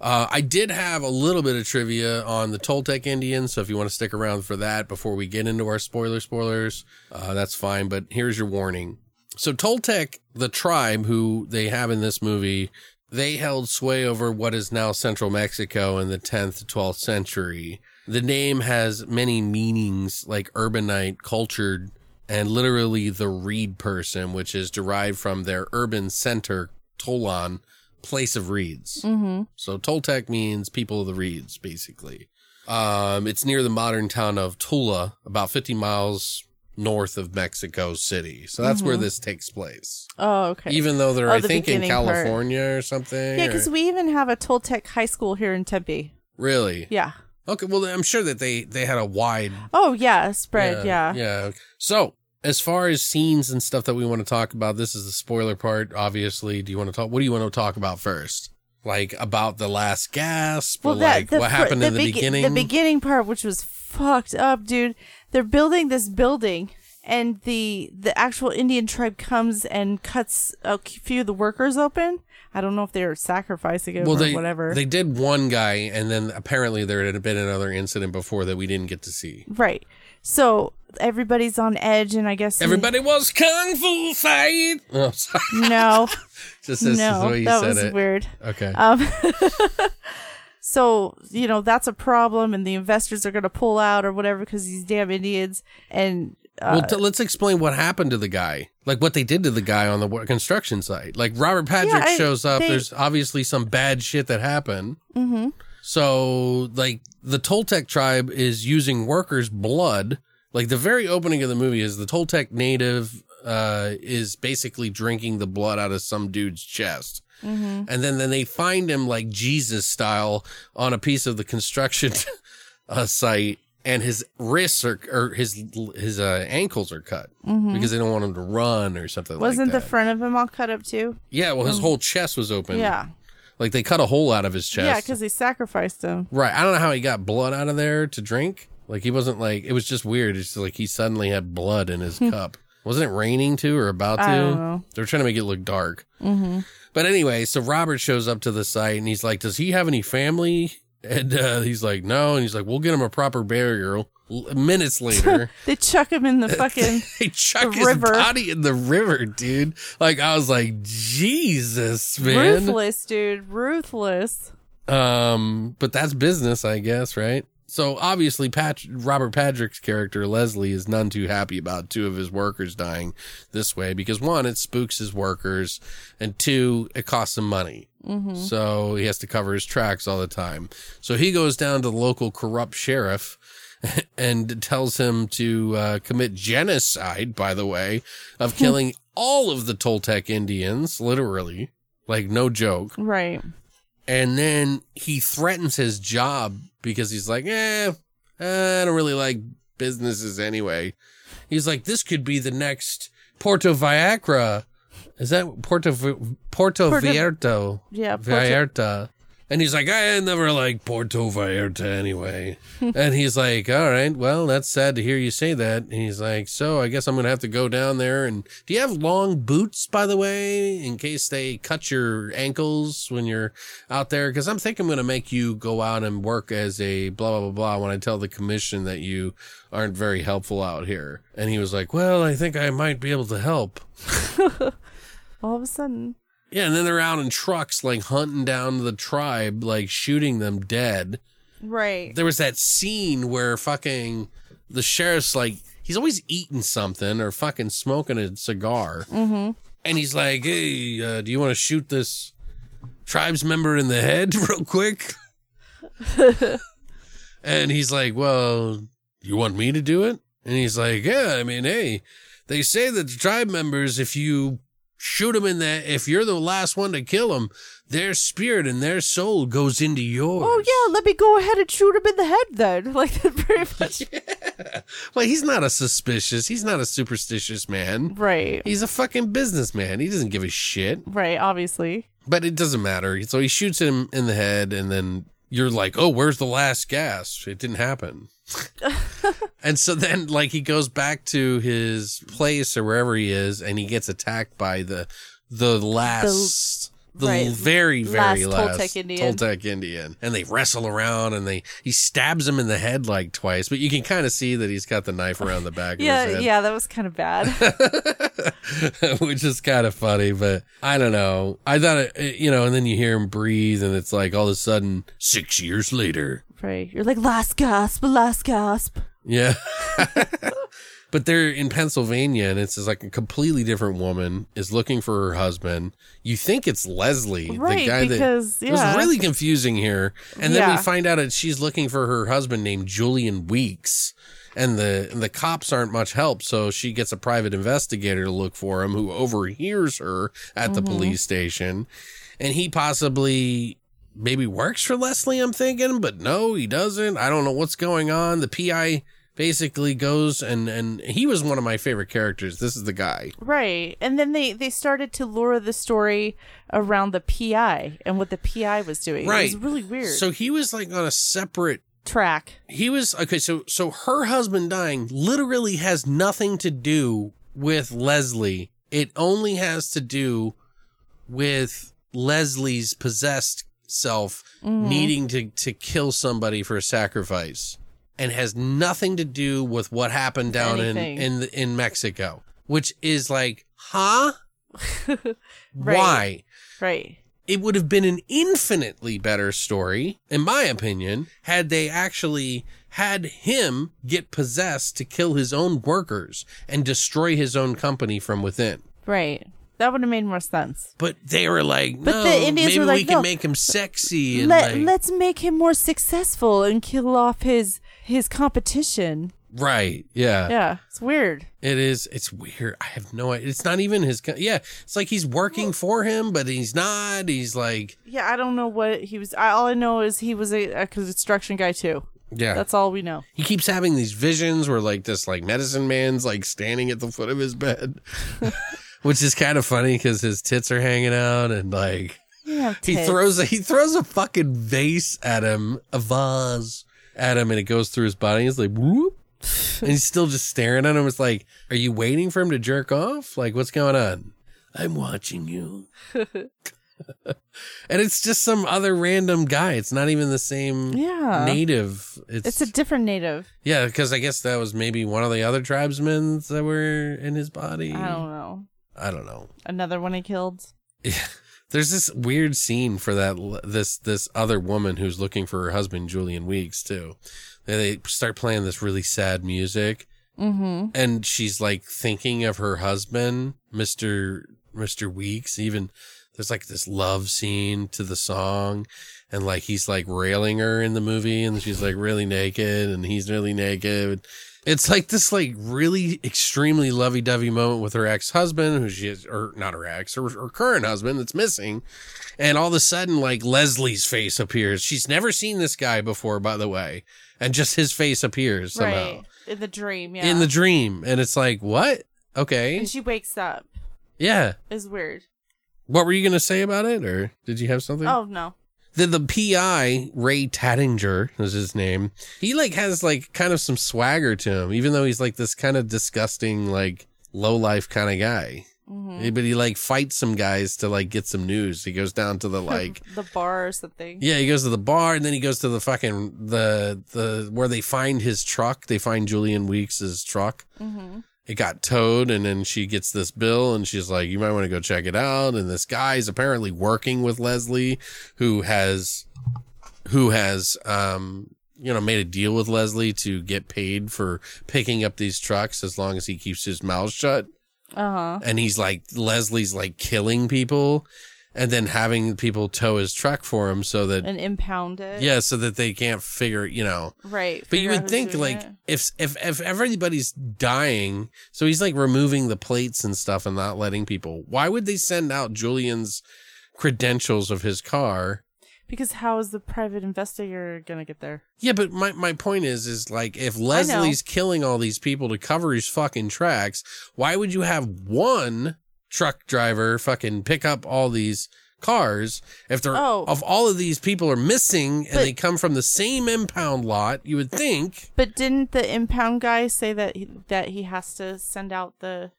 Uh, I did have a little bit of trivia on the Toltec Indians, so if you want to stick around for that before we get into our spoiler spoilers, uh, that's fine. But here's your warning. So Toltec, the tribe who they have in this movie, they held sway over what is now central Mexico in the 10th to 12th century. The name has many meanings like urbanite, cultured, and literally the reed person, which is derived from their urban center, Tollan, place of reeds. Mm-hmm. So Toltec means people of the reeds, basically. Um, it's near the modern town of Tula, about 50 miles north of Mexico City. So that's where this takes place. Oh, okay. Even though they're, Oh, I the think, in beginning part. California or something. yeah, because we even have a Toltec high school here in Tempe. really? Yeah. Okay, well, I'm sure that they they had a wide Oh yeah, spread. Yeah. yeah. So as far as scenes and stuff that we want to talk about, this is the spoiler part. Obviously, do you want to talk? What do you want to talk about first? Like about the last gasp, or like the what happened in the begi- beginning? The beginning part, which was fucked up, dude. They're building this building, and the the actual Indian tribe comes and cuts a few of the workers open. I don't know if they were sacrificing him Well, or they whatever. they did one guy, and then apparently there had been another incident before that we didn't get to see. right. So everybody's on edge, and I guess Everybody was kung fu fight. <laughs> Oh, sorry. No, <laughs> Just this is no, you that was it. weird. Okay. Um, <laughs> so you know that's a problem, and the investors are going to pull out or whatever because these damn Indians. And uh, well, t- let's explain what happened to the guy. Like what they did to the guy on the construction site. Like Robert Patrick Yeah, I- shows up. they- There's obviously some bad shit that happened. Mm-hmm. So, like, the Toltec tribe is using workers' blood. Like, the very opening of the movie is the Toltec native uh, is basically drinking the blood out of some dude's chest. And then, then they find him like Jesus style on a piece of the construction <laughs> uh, site, and his wrists are or his his uh, ankles are cut because they don't want him to run or something. wasn't like the front of him all cut up too? yeah? Well, his whole chest was open. Yeah, like they cut a hole out of his chest. yeah, because they sacrificed him. Right. I don't know how he got blood out of there to drink. Like he wasn't like it was just weird. It's just like he suddenly had blood in his <laughs> cup. Wasn't it raining too or about to? I don't know. They're trying to make it look dark. Mm-hmm. But anyway, so Robert shows up to the site and he's like, "Does he have any family?" And uh, he's like, "No." And he's like, "We'll get him a proper burial." L- minutes <laughs> later, They chuck him in the <laughs> fucking. they chuck The his river. body in the river, dude. Like I was like, Jesus, man. Ruthless, dude. Ruthless. Um, but that's business, I guess, right? So obviously, Pat- Robert Patrick's character Leslie is none too happy about two of his workers dying this way because one, it spooks his workers, and two, it costs him money. So he has to cover his tracks all the time. So he goes down to the local corrupt sheriff <laughs> and tells him to uh, commit genocide. By the way, of <laughs> killing all of the Toltec Indians, literally, like no joke. Right. And then he threatens his job because he's like, eh, I don't really like businesses anyway. He's like, this could be the next Porto Viagra. Is that Porto Porto, Porto- Vierto? Yeah, Porto- Vallarta. And he's like, I never liked Porto Vallarta anyway. <laughs> and he's like, all right, well, that's sad to hear you say that. And he's like, so I guess I'm going to have to go down there. And do you have long boots, by the way, in case they cut your ankles when you're out there? Because I'm thinking I'm going to make you go out and work as a blah, blah, blah, blah when I tell the commission that you aren't very helpful out here. And he was like, well, I think I might be able to help. <laughs> All of a sudden. Yeah, and then they're out in trucks, like hunting down the tribe, like shooting them dead. Right. There was that scene where fucking the sheriff's like, he's always eating something or fucking smoking a cigar. Mm-hmm. And he's like, hey, uh, do you want to shoot this tribes member in the head <laughs> real quick? <laughs> and he's like, well, you want me to do it? And he's like, yeah, I mean, hey, they say that the tribe members, if you shoot them in the, if you're the last one to kill them, their spirit and their soul goes into yours. Oh yeah, let me go ahead and shoot him in the head then. <laughs> Like that pretty <laughs> much. Well, he's not a suspicious, he's not a superstitious man. Right. He's a fucking businessman. He doesn't give a shit. Right, obviously. But it doesn't matter. So he shoots him in the head, and then you're like, oh, where's the last gas? It didn't happen. <laughs> and so then, like, he goes back to his place or wherever he is, and he gets attacked by the the last. The, right, very, very last last, Toltec Indian. Toltec Indian. And they wrestle around and they he stabs him in the head like twice, but you can kind of see that he's got the knife around the back of Yeah, his head. yeah, that was kind of bad. <laughs> which is kind of funny, but I don't know. I thought it, you know, and then you hear him breathe, and it's like all of a sudden, six years later. right. You're like last gasp, last gasp. Yeah. <laughs> <laughs> but they're in Pennsylvania, and it's just like a completely different woman is looking for her husband. You think it's Leslie, the Right, guy because, that it was really confusing here. And then we find out that she's looking for her husband named Julian Weeks. And the and the cops aren't much help, so she gets a private investigator to look for him, who overhears her at the Mm-hmm. police station, and he possibly maybe works for Leslie. I'm thinking, but no, he doesn't. I don't know what's going on. The PI basically goes and and he was one of my favorite characters. This is the guy. Right. And then they they started to lure the story around the PI and what the PI was doing. Right, It was really weird. So he was like on a separate track. he was okay so so her husband dying literally has nothing to do with leslie it only has to do with leslie's possessed self mm-hmm. needing to to kill somebody for a sacrifice and has nothing to do with what happened down in Anything. in the, in mexico which is like huh <laughs> Right. why Right. it would have been an infinitely better story, in my opinion, had they actually had him get possessed to kill his own workers and destroy his own company from within. Right. That would have made more sense. But they were like, But no, the Indians maybe were we like, can no. make him sexy and Let like, Let's make him more successful and kill off his his competition. right, yeah. Yeah, it's weird. It is. It's weird. I have no idea. It's not even his. co- Yeah, it's like he's working for him, but he's not. He's like, Yeah, I don't know what he was. I, all I know is he was a, a construction guy too. yeah. That's all we know. he keeps having these visions where like this like medicine man's like standing at the foot of his bed <laughs> which is kind of funny because his tits are hanging out and like he throws a he throws a fucking vase at him a vase at him and it goes through his body he's like whoop and he's still just staring at him it's like are you waiting for him to jerk off like what's going on i'm watching you <laughs> and it's just some other random guy it's not even the same Yeah. native it's, It's a different native. yeah, because I guess that was maybe one of the other tribesmen that were in his body. I don't know. I don't know. Another one he killed. There's this weird scene for that this this other woman who's looking for her husband Julian Weeks too. They start playing this really sad music, Mm-hmm. and she's like thinking of her husband, Mister Mister Weeks. Even there's like this love scene to the song, and like he's like railing her in the movie, and she's like really naked, and he's really naked. It's like this like really extremely lovey dovey moment with her ex husband, who she is, or not her ex, her, her current husband that's missing. And all of a sudden, like Leslie's face appears. She's never seen this guy before, by the way. And just his face appears somehow Right. In the dream, yeah. in the dream. And it's like, what? Okay. and she wakes up. Yeah. Is weird. What were you going to say about it? Or did you have something? Oh no. The the PI Ray Tattinger is his name. He like has like kind of some swagger to him, even though he's like this kind of disgusting like low life kind of guy. Mm-hmm. But he like fights some guys to like get some news. He goes down to the <laughs> like the bar or something. yeah, he goes to the bar and then he goes to the fucking the the where they find his truck. They find Julian Weeks's truck. Mm-hmm. It got towed, and then she gets this bill, and she's like, "You might want to go check it out." And this guy is apparently working with Leslie, who has, who has, um, you know, made a deal with Leslie to get paid for picking up these trucks as long as he keeps his mouth shut. Uh huh. And he's like, Leslie's like killing people, and then having people tow his truck for him so that And impound it. yeah, so that they can't figure, you know. Right. But you would think like it. if if if everybody's dying, so he's like removing the plates and stuff and not letting people. Why would they send out Julian's credentials of his car? Because how is the private investigator gonna get there? Yeah, but my my point is is like if Leslie's killing all these people to cover his fucking tracks, why would you have one truck driver fucking pick up all these cars if they're Oh. of all of these people are missing and But- they come from the same impound lot, you would think But didn't the impound guy say that he, that he has to send out the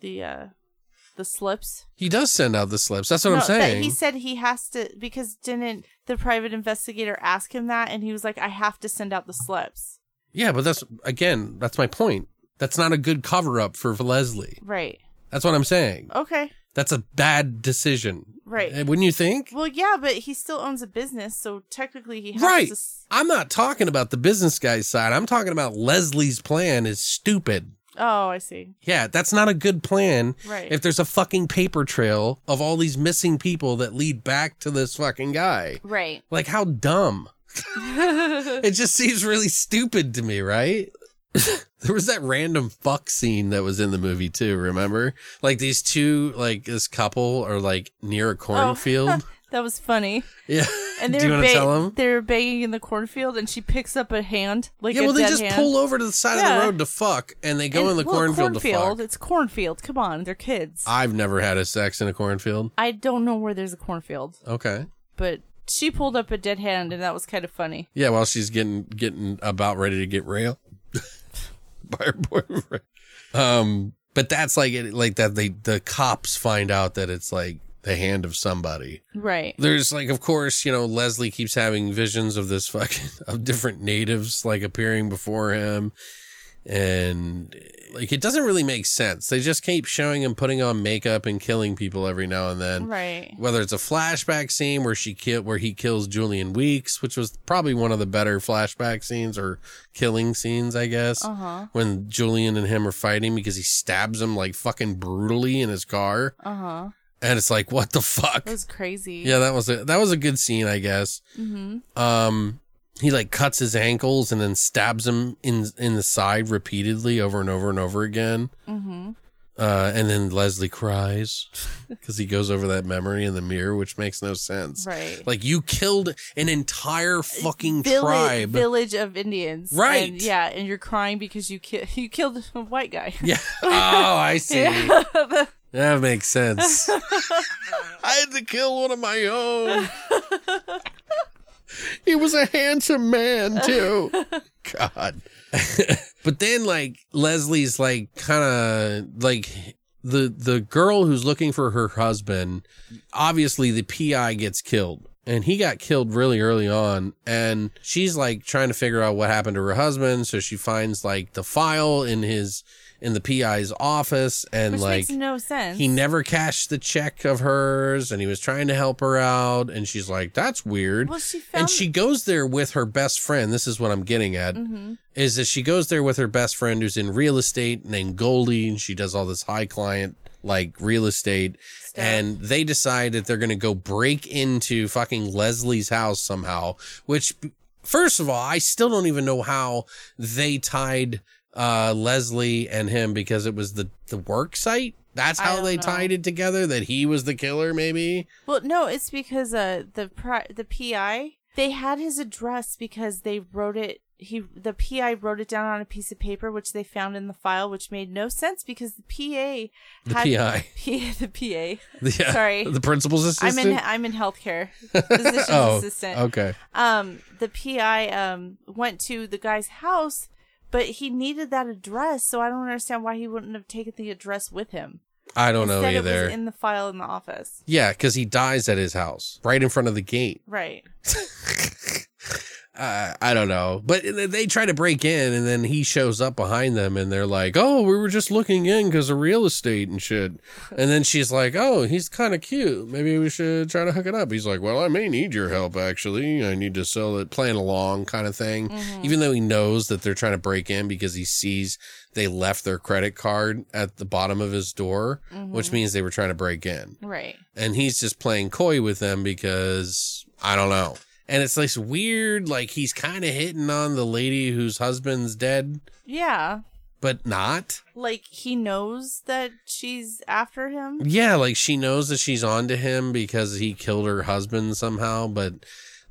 the uh the slips? He does send out the slips. That's what I'm saying. he said he has to because didn't the private investigator ask him that and he was like I have to send out the slips. yeah, but that's again, that's my point. That's not a good cover up for Leslie. Right. That's what I'm saying. Okay. That's a bad decision. Right. Eh, Wouldn't you think? Well, yeah, but he still owns a business, so technically he has Right. to s- I'm not talking about the business guy's side. I'm talking about Leslie's plan is stupid. Oh, I see. Yeah, that's not a good plan. Right. If there's a fucking paper trail of all these missing people that lead back to this fucking guy. Right. Like how dumb. <laughs> it just seems really stupid to me, right? <laughs> there was that random fuck scene that was in the movie too, remember? Like these two, like this couple are like near a oh, <laughs> cornfield. that was funny. yeah. And <laughs> Do they you were want to ba- tell them? they were banging in the cornfield, and she picks up a hand like Yeah, well, they just hand. pull over to the side of the road to fuck, and they go And- in the well, cornfield, to cornfield. fuck. It's cornfield. Come on, they're kids. I've never had a sex in a cornfield. I don't know where there's a cornfield, Okay. but she pulled up a dead hand, and that was kind of funny. Yeah, while she's getting getting about ready to get railed by her <laughs> boyfriend. Um, but that's like it, like that. They the cops find out that it's like the hand of somebody. Right. There's like, of course, you know, Leslie keeps having visions of this fucking <laughs> of different natives like appearing before him, and like it doesn't really make sense. They just keep showing him putting on makeup and killing people every now and then. Right. Whether it's a flashback scene where she kill where he kills Julian Weeks, which was probably one of the better flashback scenes or killing scenes, I guess. Uh-huh. When Julian and him are fighting because he stabs him like fucking brutally in his car, Uh huh. and it's like, what the fuck? It was crazy. Yeah, that was a that was a good scene, I guess. Mm-hmm. Um, he like cuts his ankles and then stabs him in in the side repeatedly over and over and over again. Mm-hmm. Uh, and then Leslie cries <laughs> because he goes over that memory in the mirror, which makes no sense. Right. Like you killed an entire fucking Village, tribe. village of Indians. Right. And, yeah, and you're crying because you ki- you killed a white guy. <laughs> yeah. Oh, I <laughs> see. That makes sense. I had to kill one of my own. He was a handsome man too. <laughs> God. but then like Leslie's like kind of like the the girl who's looking for her husband, obviously the PI gets killed. And he got killed really early on. And she's like trying to figure out what happened to her husband. So she finds like the file in his in the PI's office and Which like makes no sense. he never cashed the check of hers and he was trying to help her out and she's like that's weird Well, she found. and she goes there with her best friend this is what i'm getting at Mm-hmm. is that she goes there with her best friend who's in real estate named goldie and she does all this high client like real estate and they decide that they're going to go break into fucking leslie's house somehow which first of all i still don't even know how they tied uh leslie and him because it was the the work site that's how they know. tied it together that he was the killer maybe Well, no, it's because uh the pri- the PI they had his address because they wrote it. He the PI wrote it down on a piece of paper, which they found in the file, which made no sense because the PA the had pi P, <laughs> the PA. <laughs> yeah, Sorry. the principal's assistant I'm in I'm in healthcare, <laughs> physician's oh assistant. okay Um, the PI um went to the guy's house, but he needed that address, so I don't understand why he wouldn't have taken the address with him. i don't know Instead, it either was in the file in the office. Yeah, because he dies at his house, right in front of the gate. Right. <laughs> Uh, I don't know, but they try to break in, and then he shows up behind them, and they're like, "Oh, we were just looking in because of real estate and shit." And then she's like, "Oh, he's kind of cute. Maybe we should try to hook it up." He's like, "Well, I may need your help actually. I need to sell it, playing along kind of thing." Even though he knows that they're trying to break in because he sees they left their credit card at the bottom of his door, which means they were trying to break in Right. and he's just playing coy with them because I don't know. And it's like weird, like he's kind of hitting on the lady whose husband's dead, Yeah. but not. Like he knows that she's after him. Yeah, like she knows that she's on to him because he killed her husband somehow, but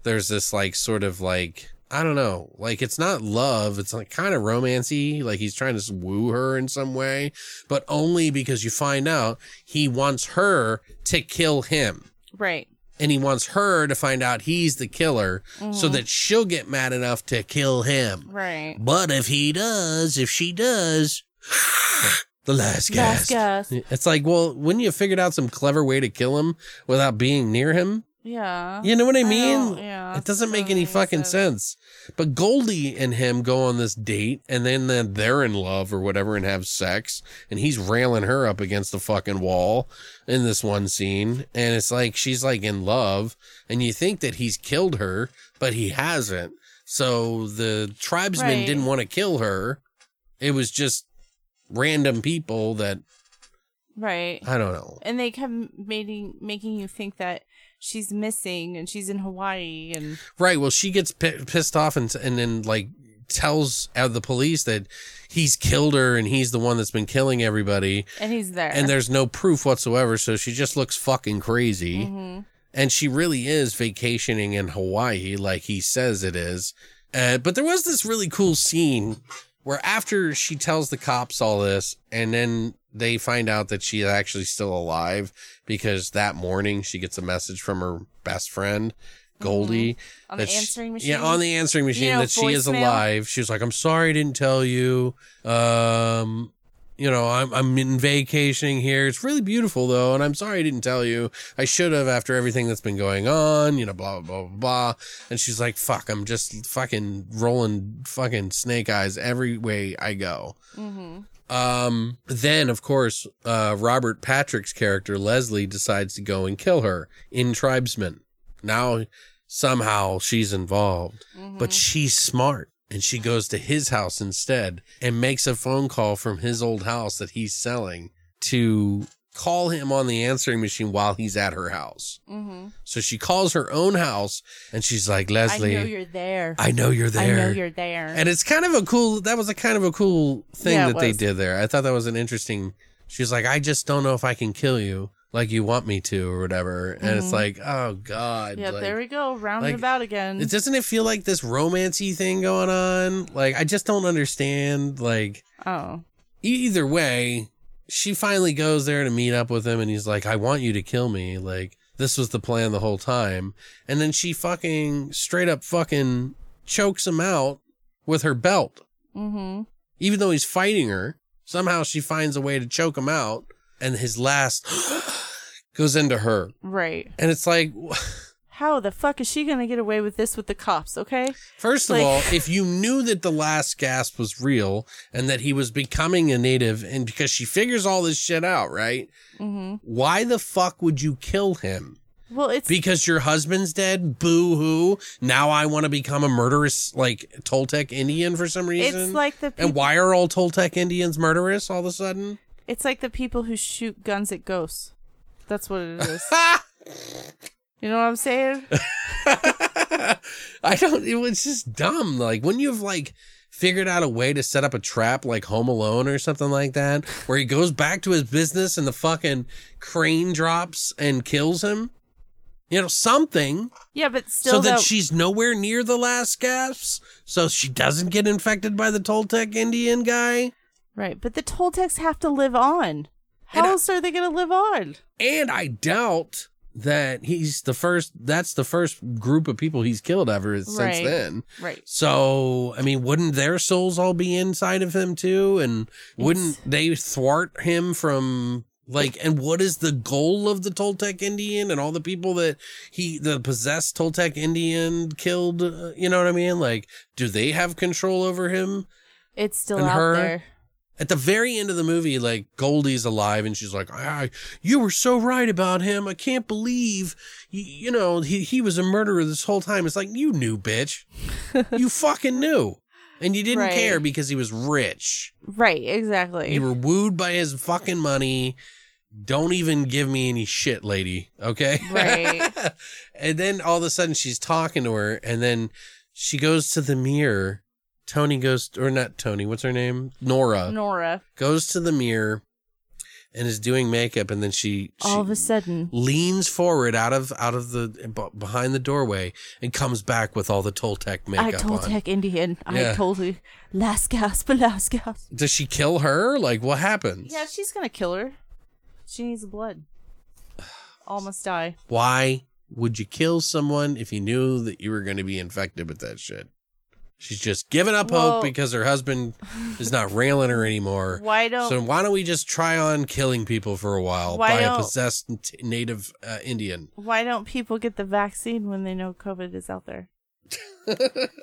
there's this like sort of like I don't know, like it's not love, it's like kind of romancy, like he's trying to woo her in some way, but only because you find out he wants her to kill him. Right. And he wants her to find out he's the killer so mm-hmm. that she'll get mad enough to kill him. Right. But if he does, if she does, <sighs> the last Last gasp. gasp. It's like, well, wouldn't you have figured out some clever way to kill him without being near him? Yeah. You know what I mean? don't- yeah, it doesn't make any fucking sense. But Goldie and him go on this date and then, then they're in love or whatever and have sex and he's railing her up against the fucking wall in this one scene. And it's like, she's like in love and you think that he's killed her, but he hasn't. So the tribesmen Right. didn't want to kill her. It was just random people that Right. I don't know. And they kept making making you think that she's missing and she's in Hawaii and Right. Well, she gets pi pissed off and and then like tells uh, the police that he's killed her and he's the one that's been killing everybody, and he's there. and there's no proof whatsoever. So she just looks fucking crazy, Mm-hmm. and she really is vacationing in Hawaii, like he says it is. Uh, but there was this really cool scene where after she tells the cops all this, and then they find out that she's actually still alive because that morning she gets a message from her best friend Goldie. Mm-hmm. On the that she- answering machine? Yeah, on the answering machine know, that she is voicemail? alive. She was like, I'm sorry I didn't tell you. Um, you know, I'm I'm in vacationing here. It's really beautiful though, and I'm sorry I didn't tell you. I should have after everything that's been going on, you know, blah blah blah blah. blah. And she's like, "Fuck, I'm just fucking rolling fucking snake eyes every way I go." Um, then of course, uh, Robert Patrick's character Leslie decides to go and kill her in Tribesman. Now somehow she's involved, but she's smart and she goes to his house instead and makes a phone call from his old house that he's selling to call him on the answering machine while he's at her house. Mm-hmm. So she calls her own house and she's like, Leslie, I know you're there. I know you're there. I know you're there. And it's kind of a cool, that was a kind of a cool thing Yeah, that they did there. I thought that was an interesting, she's like, I just don't know if I can kill you like you want me to or whatever. And it's like, oh God. yeah, like, there we go. Round like, about again. it doesn't it feel like this romancy thing going on? Like, I just don't understand. Like, oh. either way, she finally goes there to meet up with him and he's like, I want you to kill me. Like, this was the plan the whole time. And then she fucking straight up fucking chokes him out with her belt. Mm-hmm. Even though he's fighting her, somehow she finds a way to choke him out. And his last <gasps> goes into her. Right. And it's like, How the fuck is she gonna get away with this with the cops? Okay. First of Like- all, if you knew that the last gasp was real and that he was becoming a native, and because she figures all this shit out, right? Mm-hmm. Why the fuck would you kill him? Well, it's Because your husband's dead? Boo hoo. Now I want to become a murderous, like, Toltec Indian for some reason? it's like the and why are all Toltec Indians murderous all of a sudden? it's like the people who shoot guns at ghosts. That's what it is. <laughs> you know what I'm saying? <laughs> I don't. It was just dumb. Like when you've like figured out a way to set up a trap, like Home Alone or something like that, where he goes back to his business and the fucking crane drops and kills him. You know something Yeah, but still, so that she's nowhere near the last gasps, so she doesn't get infected by the Toltec Indian guy. right. But the Toltecs have to live on. How And I- else are they gonna live on? And I doubt that he's the first. That's the first group of people he's killed ever since Right. then. Right. So, I mean, wouldn't their souls all be inside of him too? And wouldn't they thwart him from like, and what is the goal of the Toltec Indian and all the people that he, the possessed Toltec Indian killed? Uh, you know what I mean? Like, do they have control over him? It's still out her? there. At the very end of the movie, like Goldie's alive and she's like, ah, you were so right about him. I can't believe, you, you know, he, he was a murderer this whole time. It's like, you knew, bitch. <laughs> you fucking knew. And you didn't Right. care because he was rich. Right. Exactly. You were wooed by his fucking money. Don't even give me any shit, lady. Okay. Right. <laughs> and then all of a sudden she's talking to her and then she goes to the mirror. Tony goes, or not Tony, what's her name? Nora Nora. goes to the mirror and is doing makeup and then she, she All of a sudden, leans forward out of out of the b- behind the doorway and comes back with all the Toltec I makeup told on. Indian. Yeah. I told you. Last gasp. Last gasp. Does she kill her? Like what happens? Yeah, she's gonna kill her. She needs blood. <sighs> All must die. Why would you kill someone if you knew that you were going to be infected with that shit? She's just giving up Well- hope because her husband is not <laughs> railing her anymore. Why don't? So why don't we just try on killing people for a while by a possessed native uh, Indian? why don't people get the vaccine when they know COVID is out there? <laughs>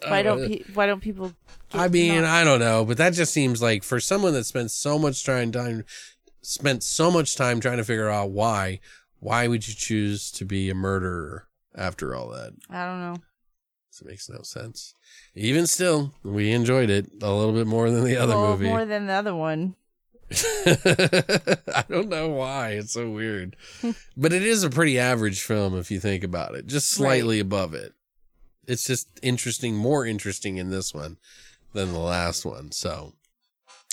Why don't pe- Why don't people? I mean, I don't know, but that just seems like for someone that spent so much trying time, spent so much time trying to figure out why, why would you choose to be a murderer after all that? I don't know. This makes no sense. Even still, we enjoyed it a little bit more than the other movie. more than the other one. <laughs> I don't know why. It's so weird. <laughs> but it is a pretty average film if you think about it, just slightly above it. It's just interesting, more interesting in this one than the last one. So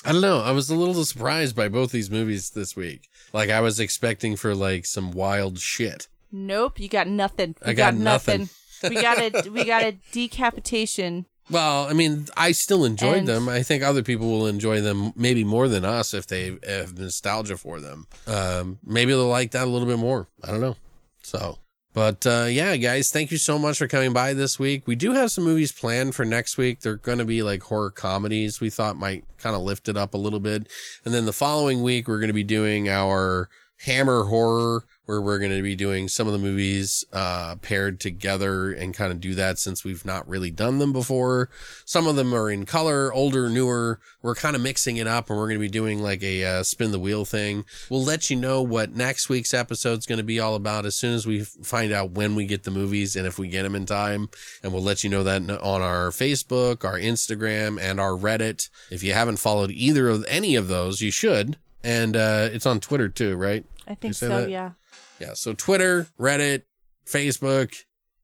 I don't know. I was a little surprised by both these movies this week. Like I was expecting for like some wild shit. Nope, you got nothing. We I got nothing. We got a we got a decapitation. <laughs> Well, I mean, I still enjoyed And- them. I think other people will enjoy them maybe more than us if they have nostalgia for them. Um, maybe they'll like that a little bit more. I don't know. So, But uh, yeah, guys, thank you so much for coming by this week. We do have some movies planned for next week. They're going to be like horror comedies. We thought might kind of lift it up a little bit. And then the following week, we're going to be doing our Hammer horror where we're going to be doing some of the movies uh, paired together and kind of do that since we've not really done them before. Some of them are in color, older, newer. We're kind of mixing it up and we're going to be doing like a uh, spin the wheel thing. We'll let you know what next week's episode is going to be all about as soon as we find out when we get the movies and if we get them in time. And we'll let you know that on our Facebook, our Instagram, and our Reddit. If you haven't followed either of any of those, you should. And uh, it's on Twitter too, right? I think so. that? Yeah. Yeah. So Twitter, Reddit, Facebook,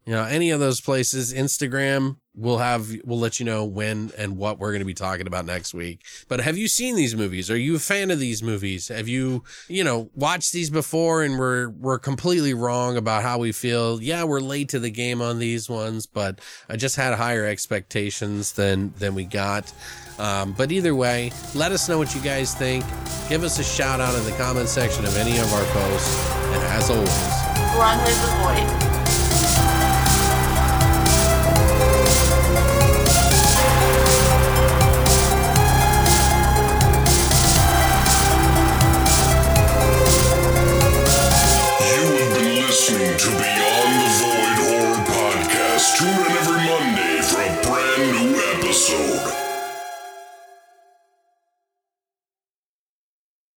you know, any of those places, Instagram, we'll have, we'll let you know when and what we're going to be talking about next week. But have you seen these movies? Are you a fan of these movies? Have you, you know, watched these before and we're, we're completely wrong about how we feel? Yeah, we're late to the game on these ones, but I just had higher expectations than, than we got. Um, but either way, let us know what you guys think. Give us a shout out in the comment section of any of our posts. And as always, Long live the void.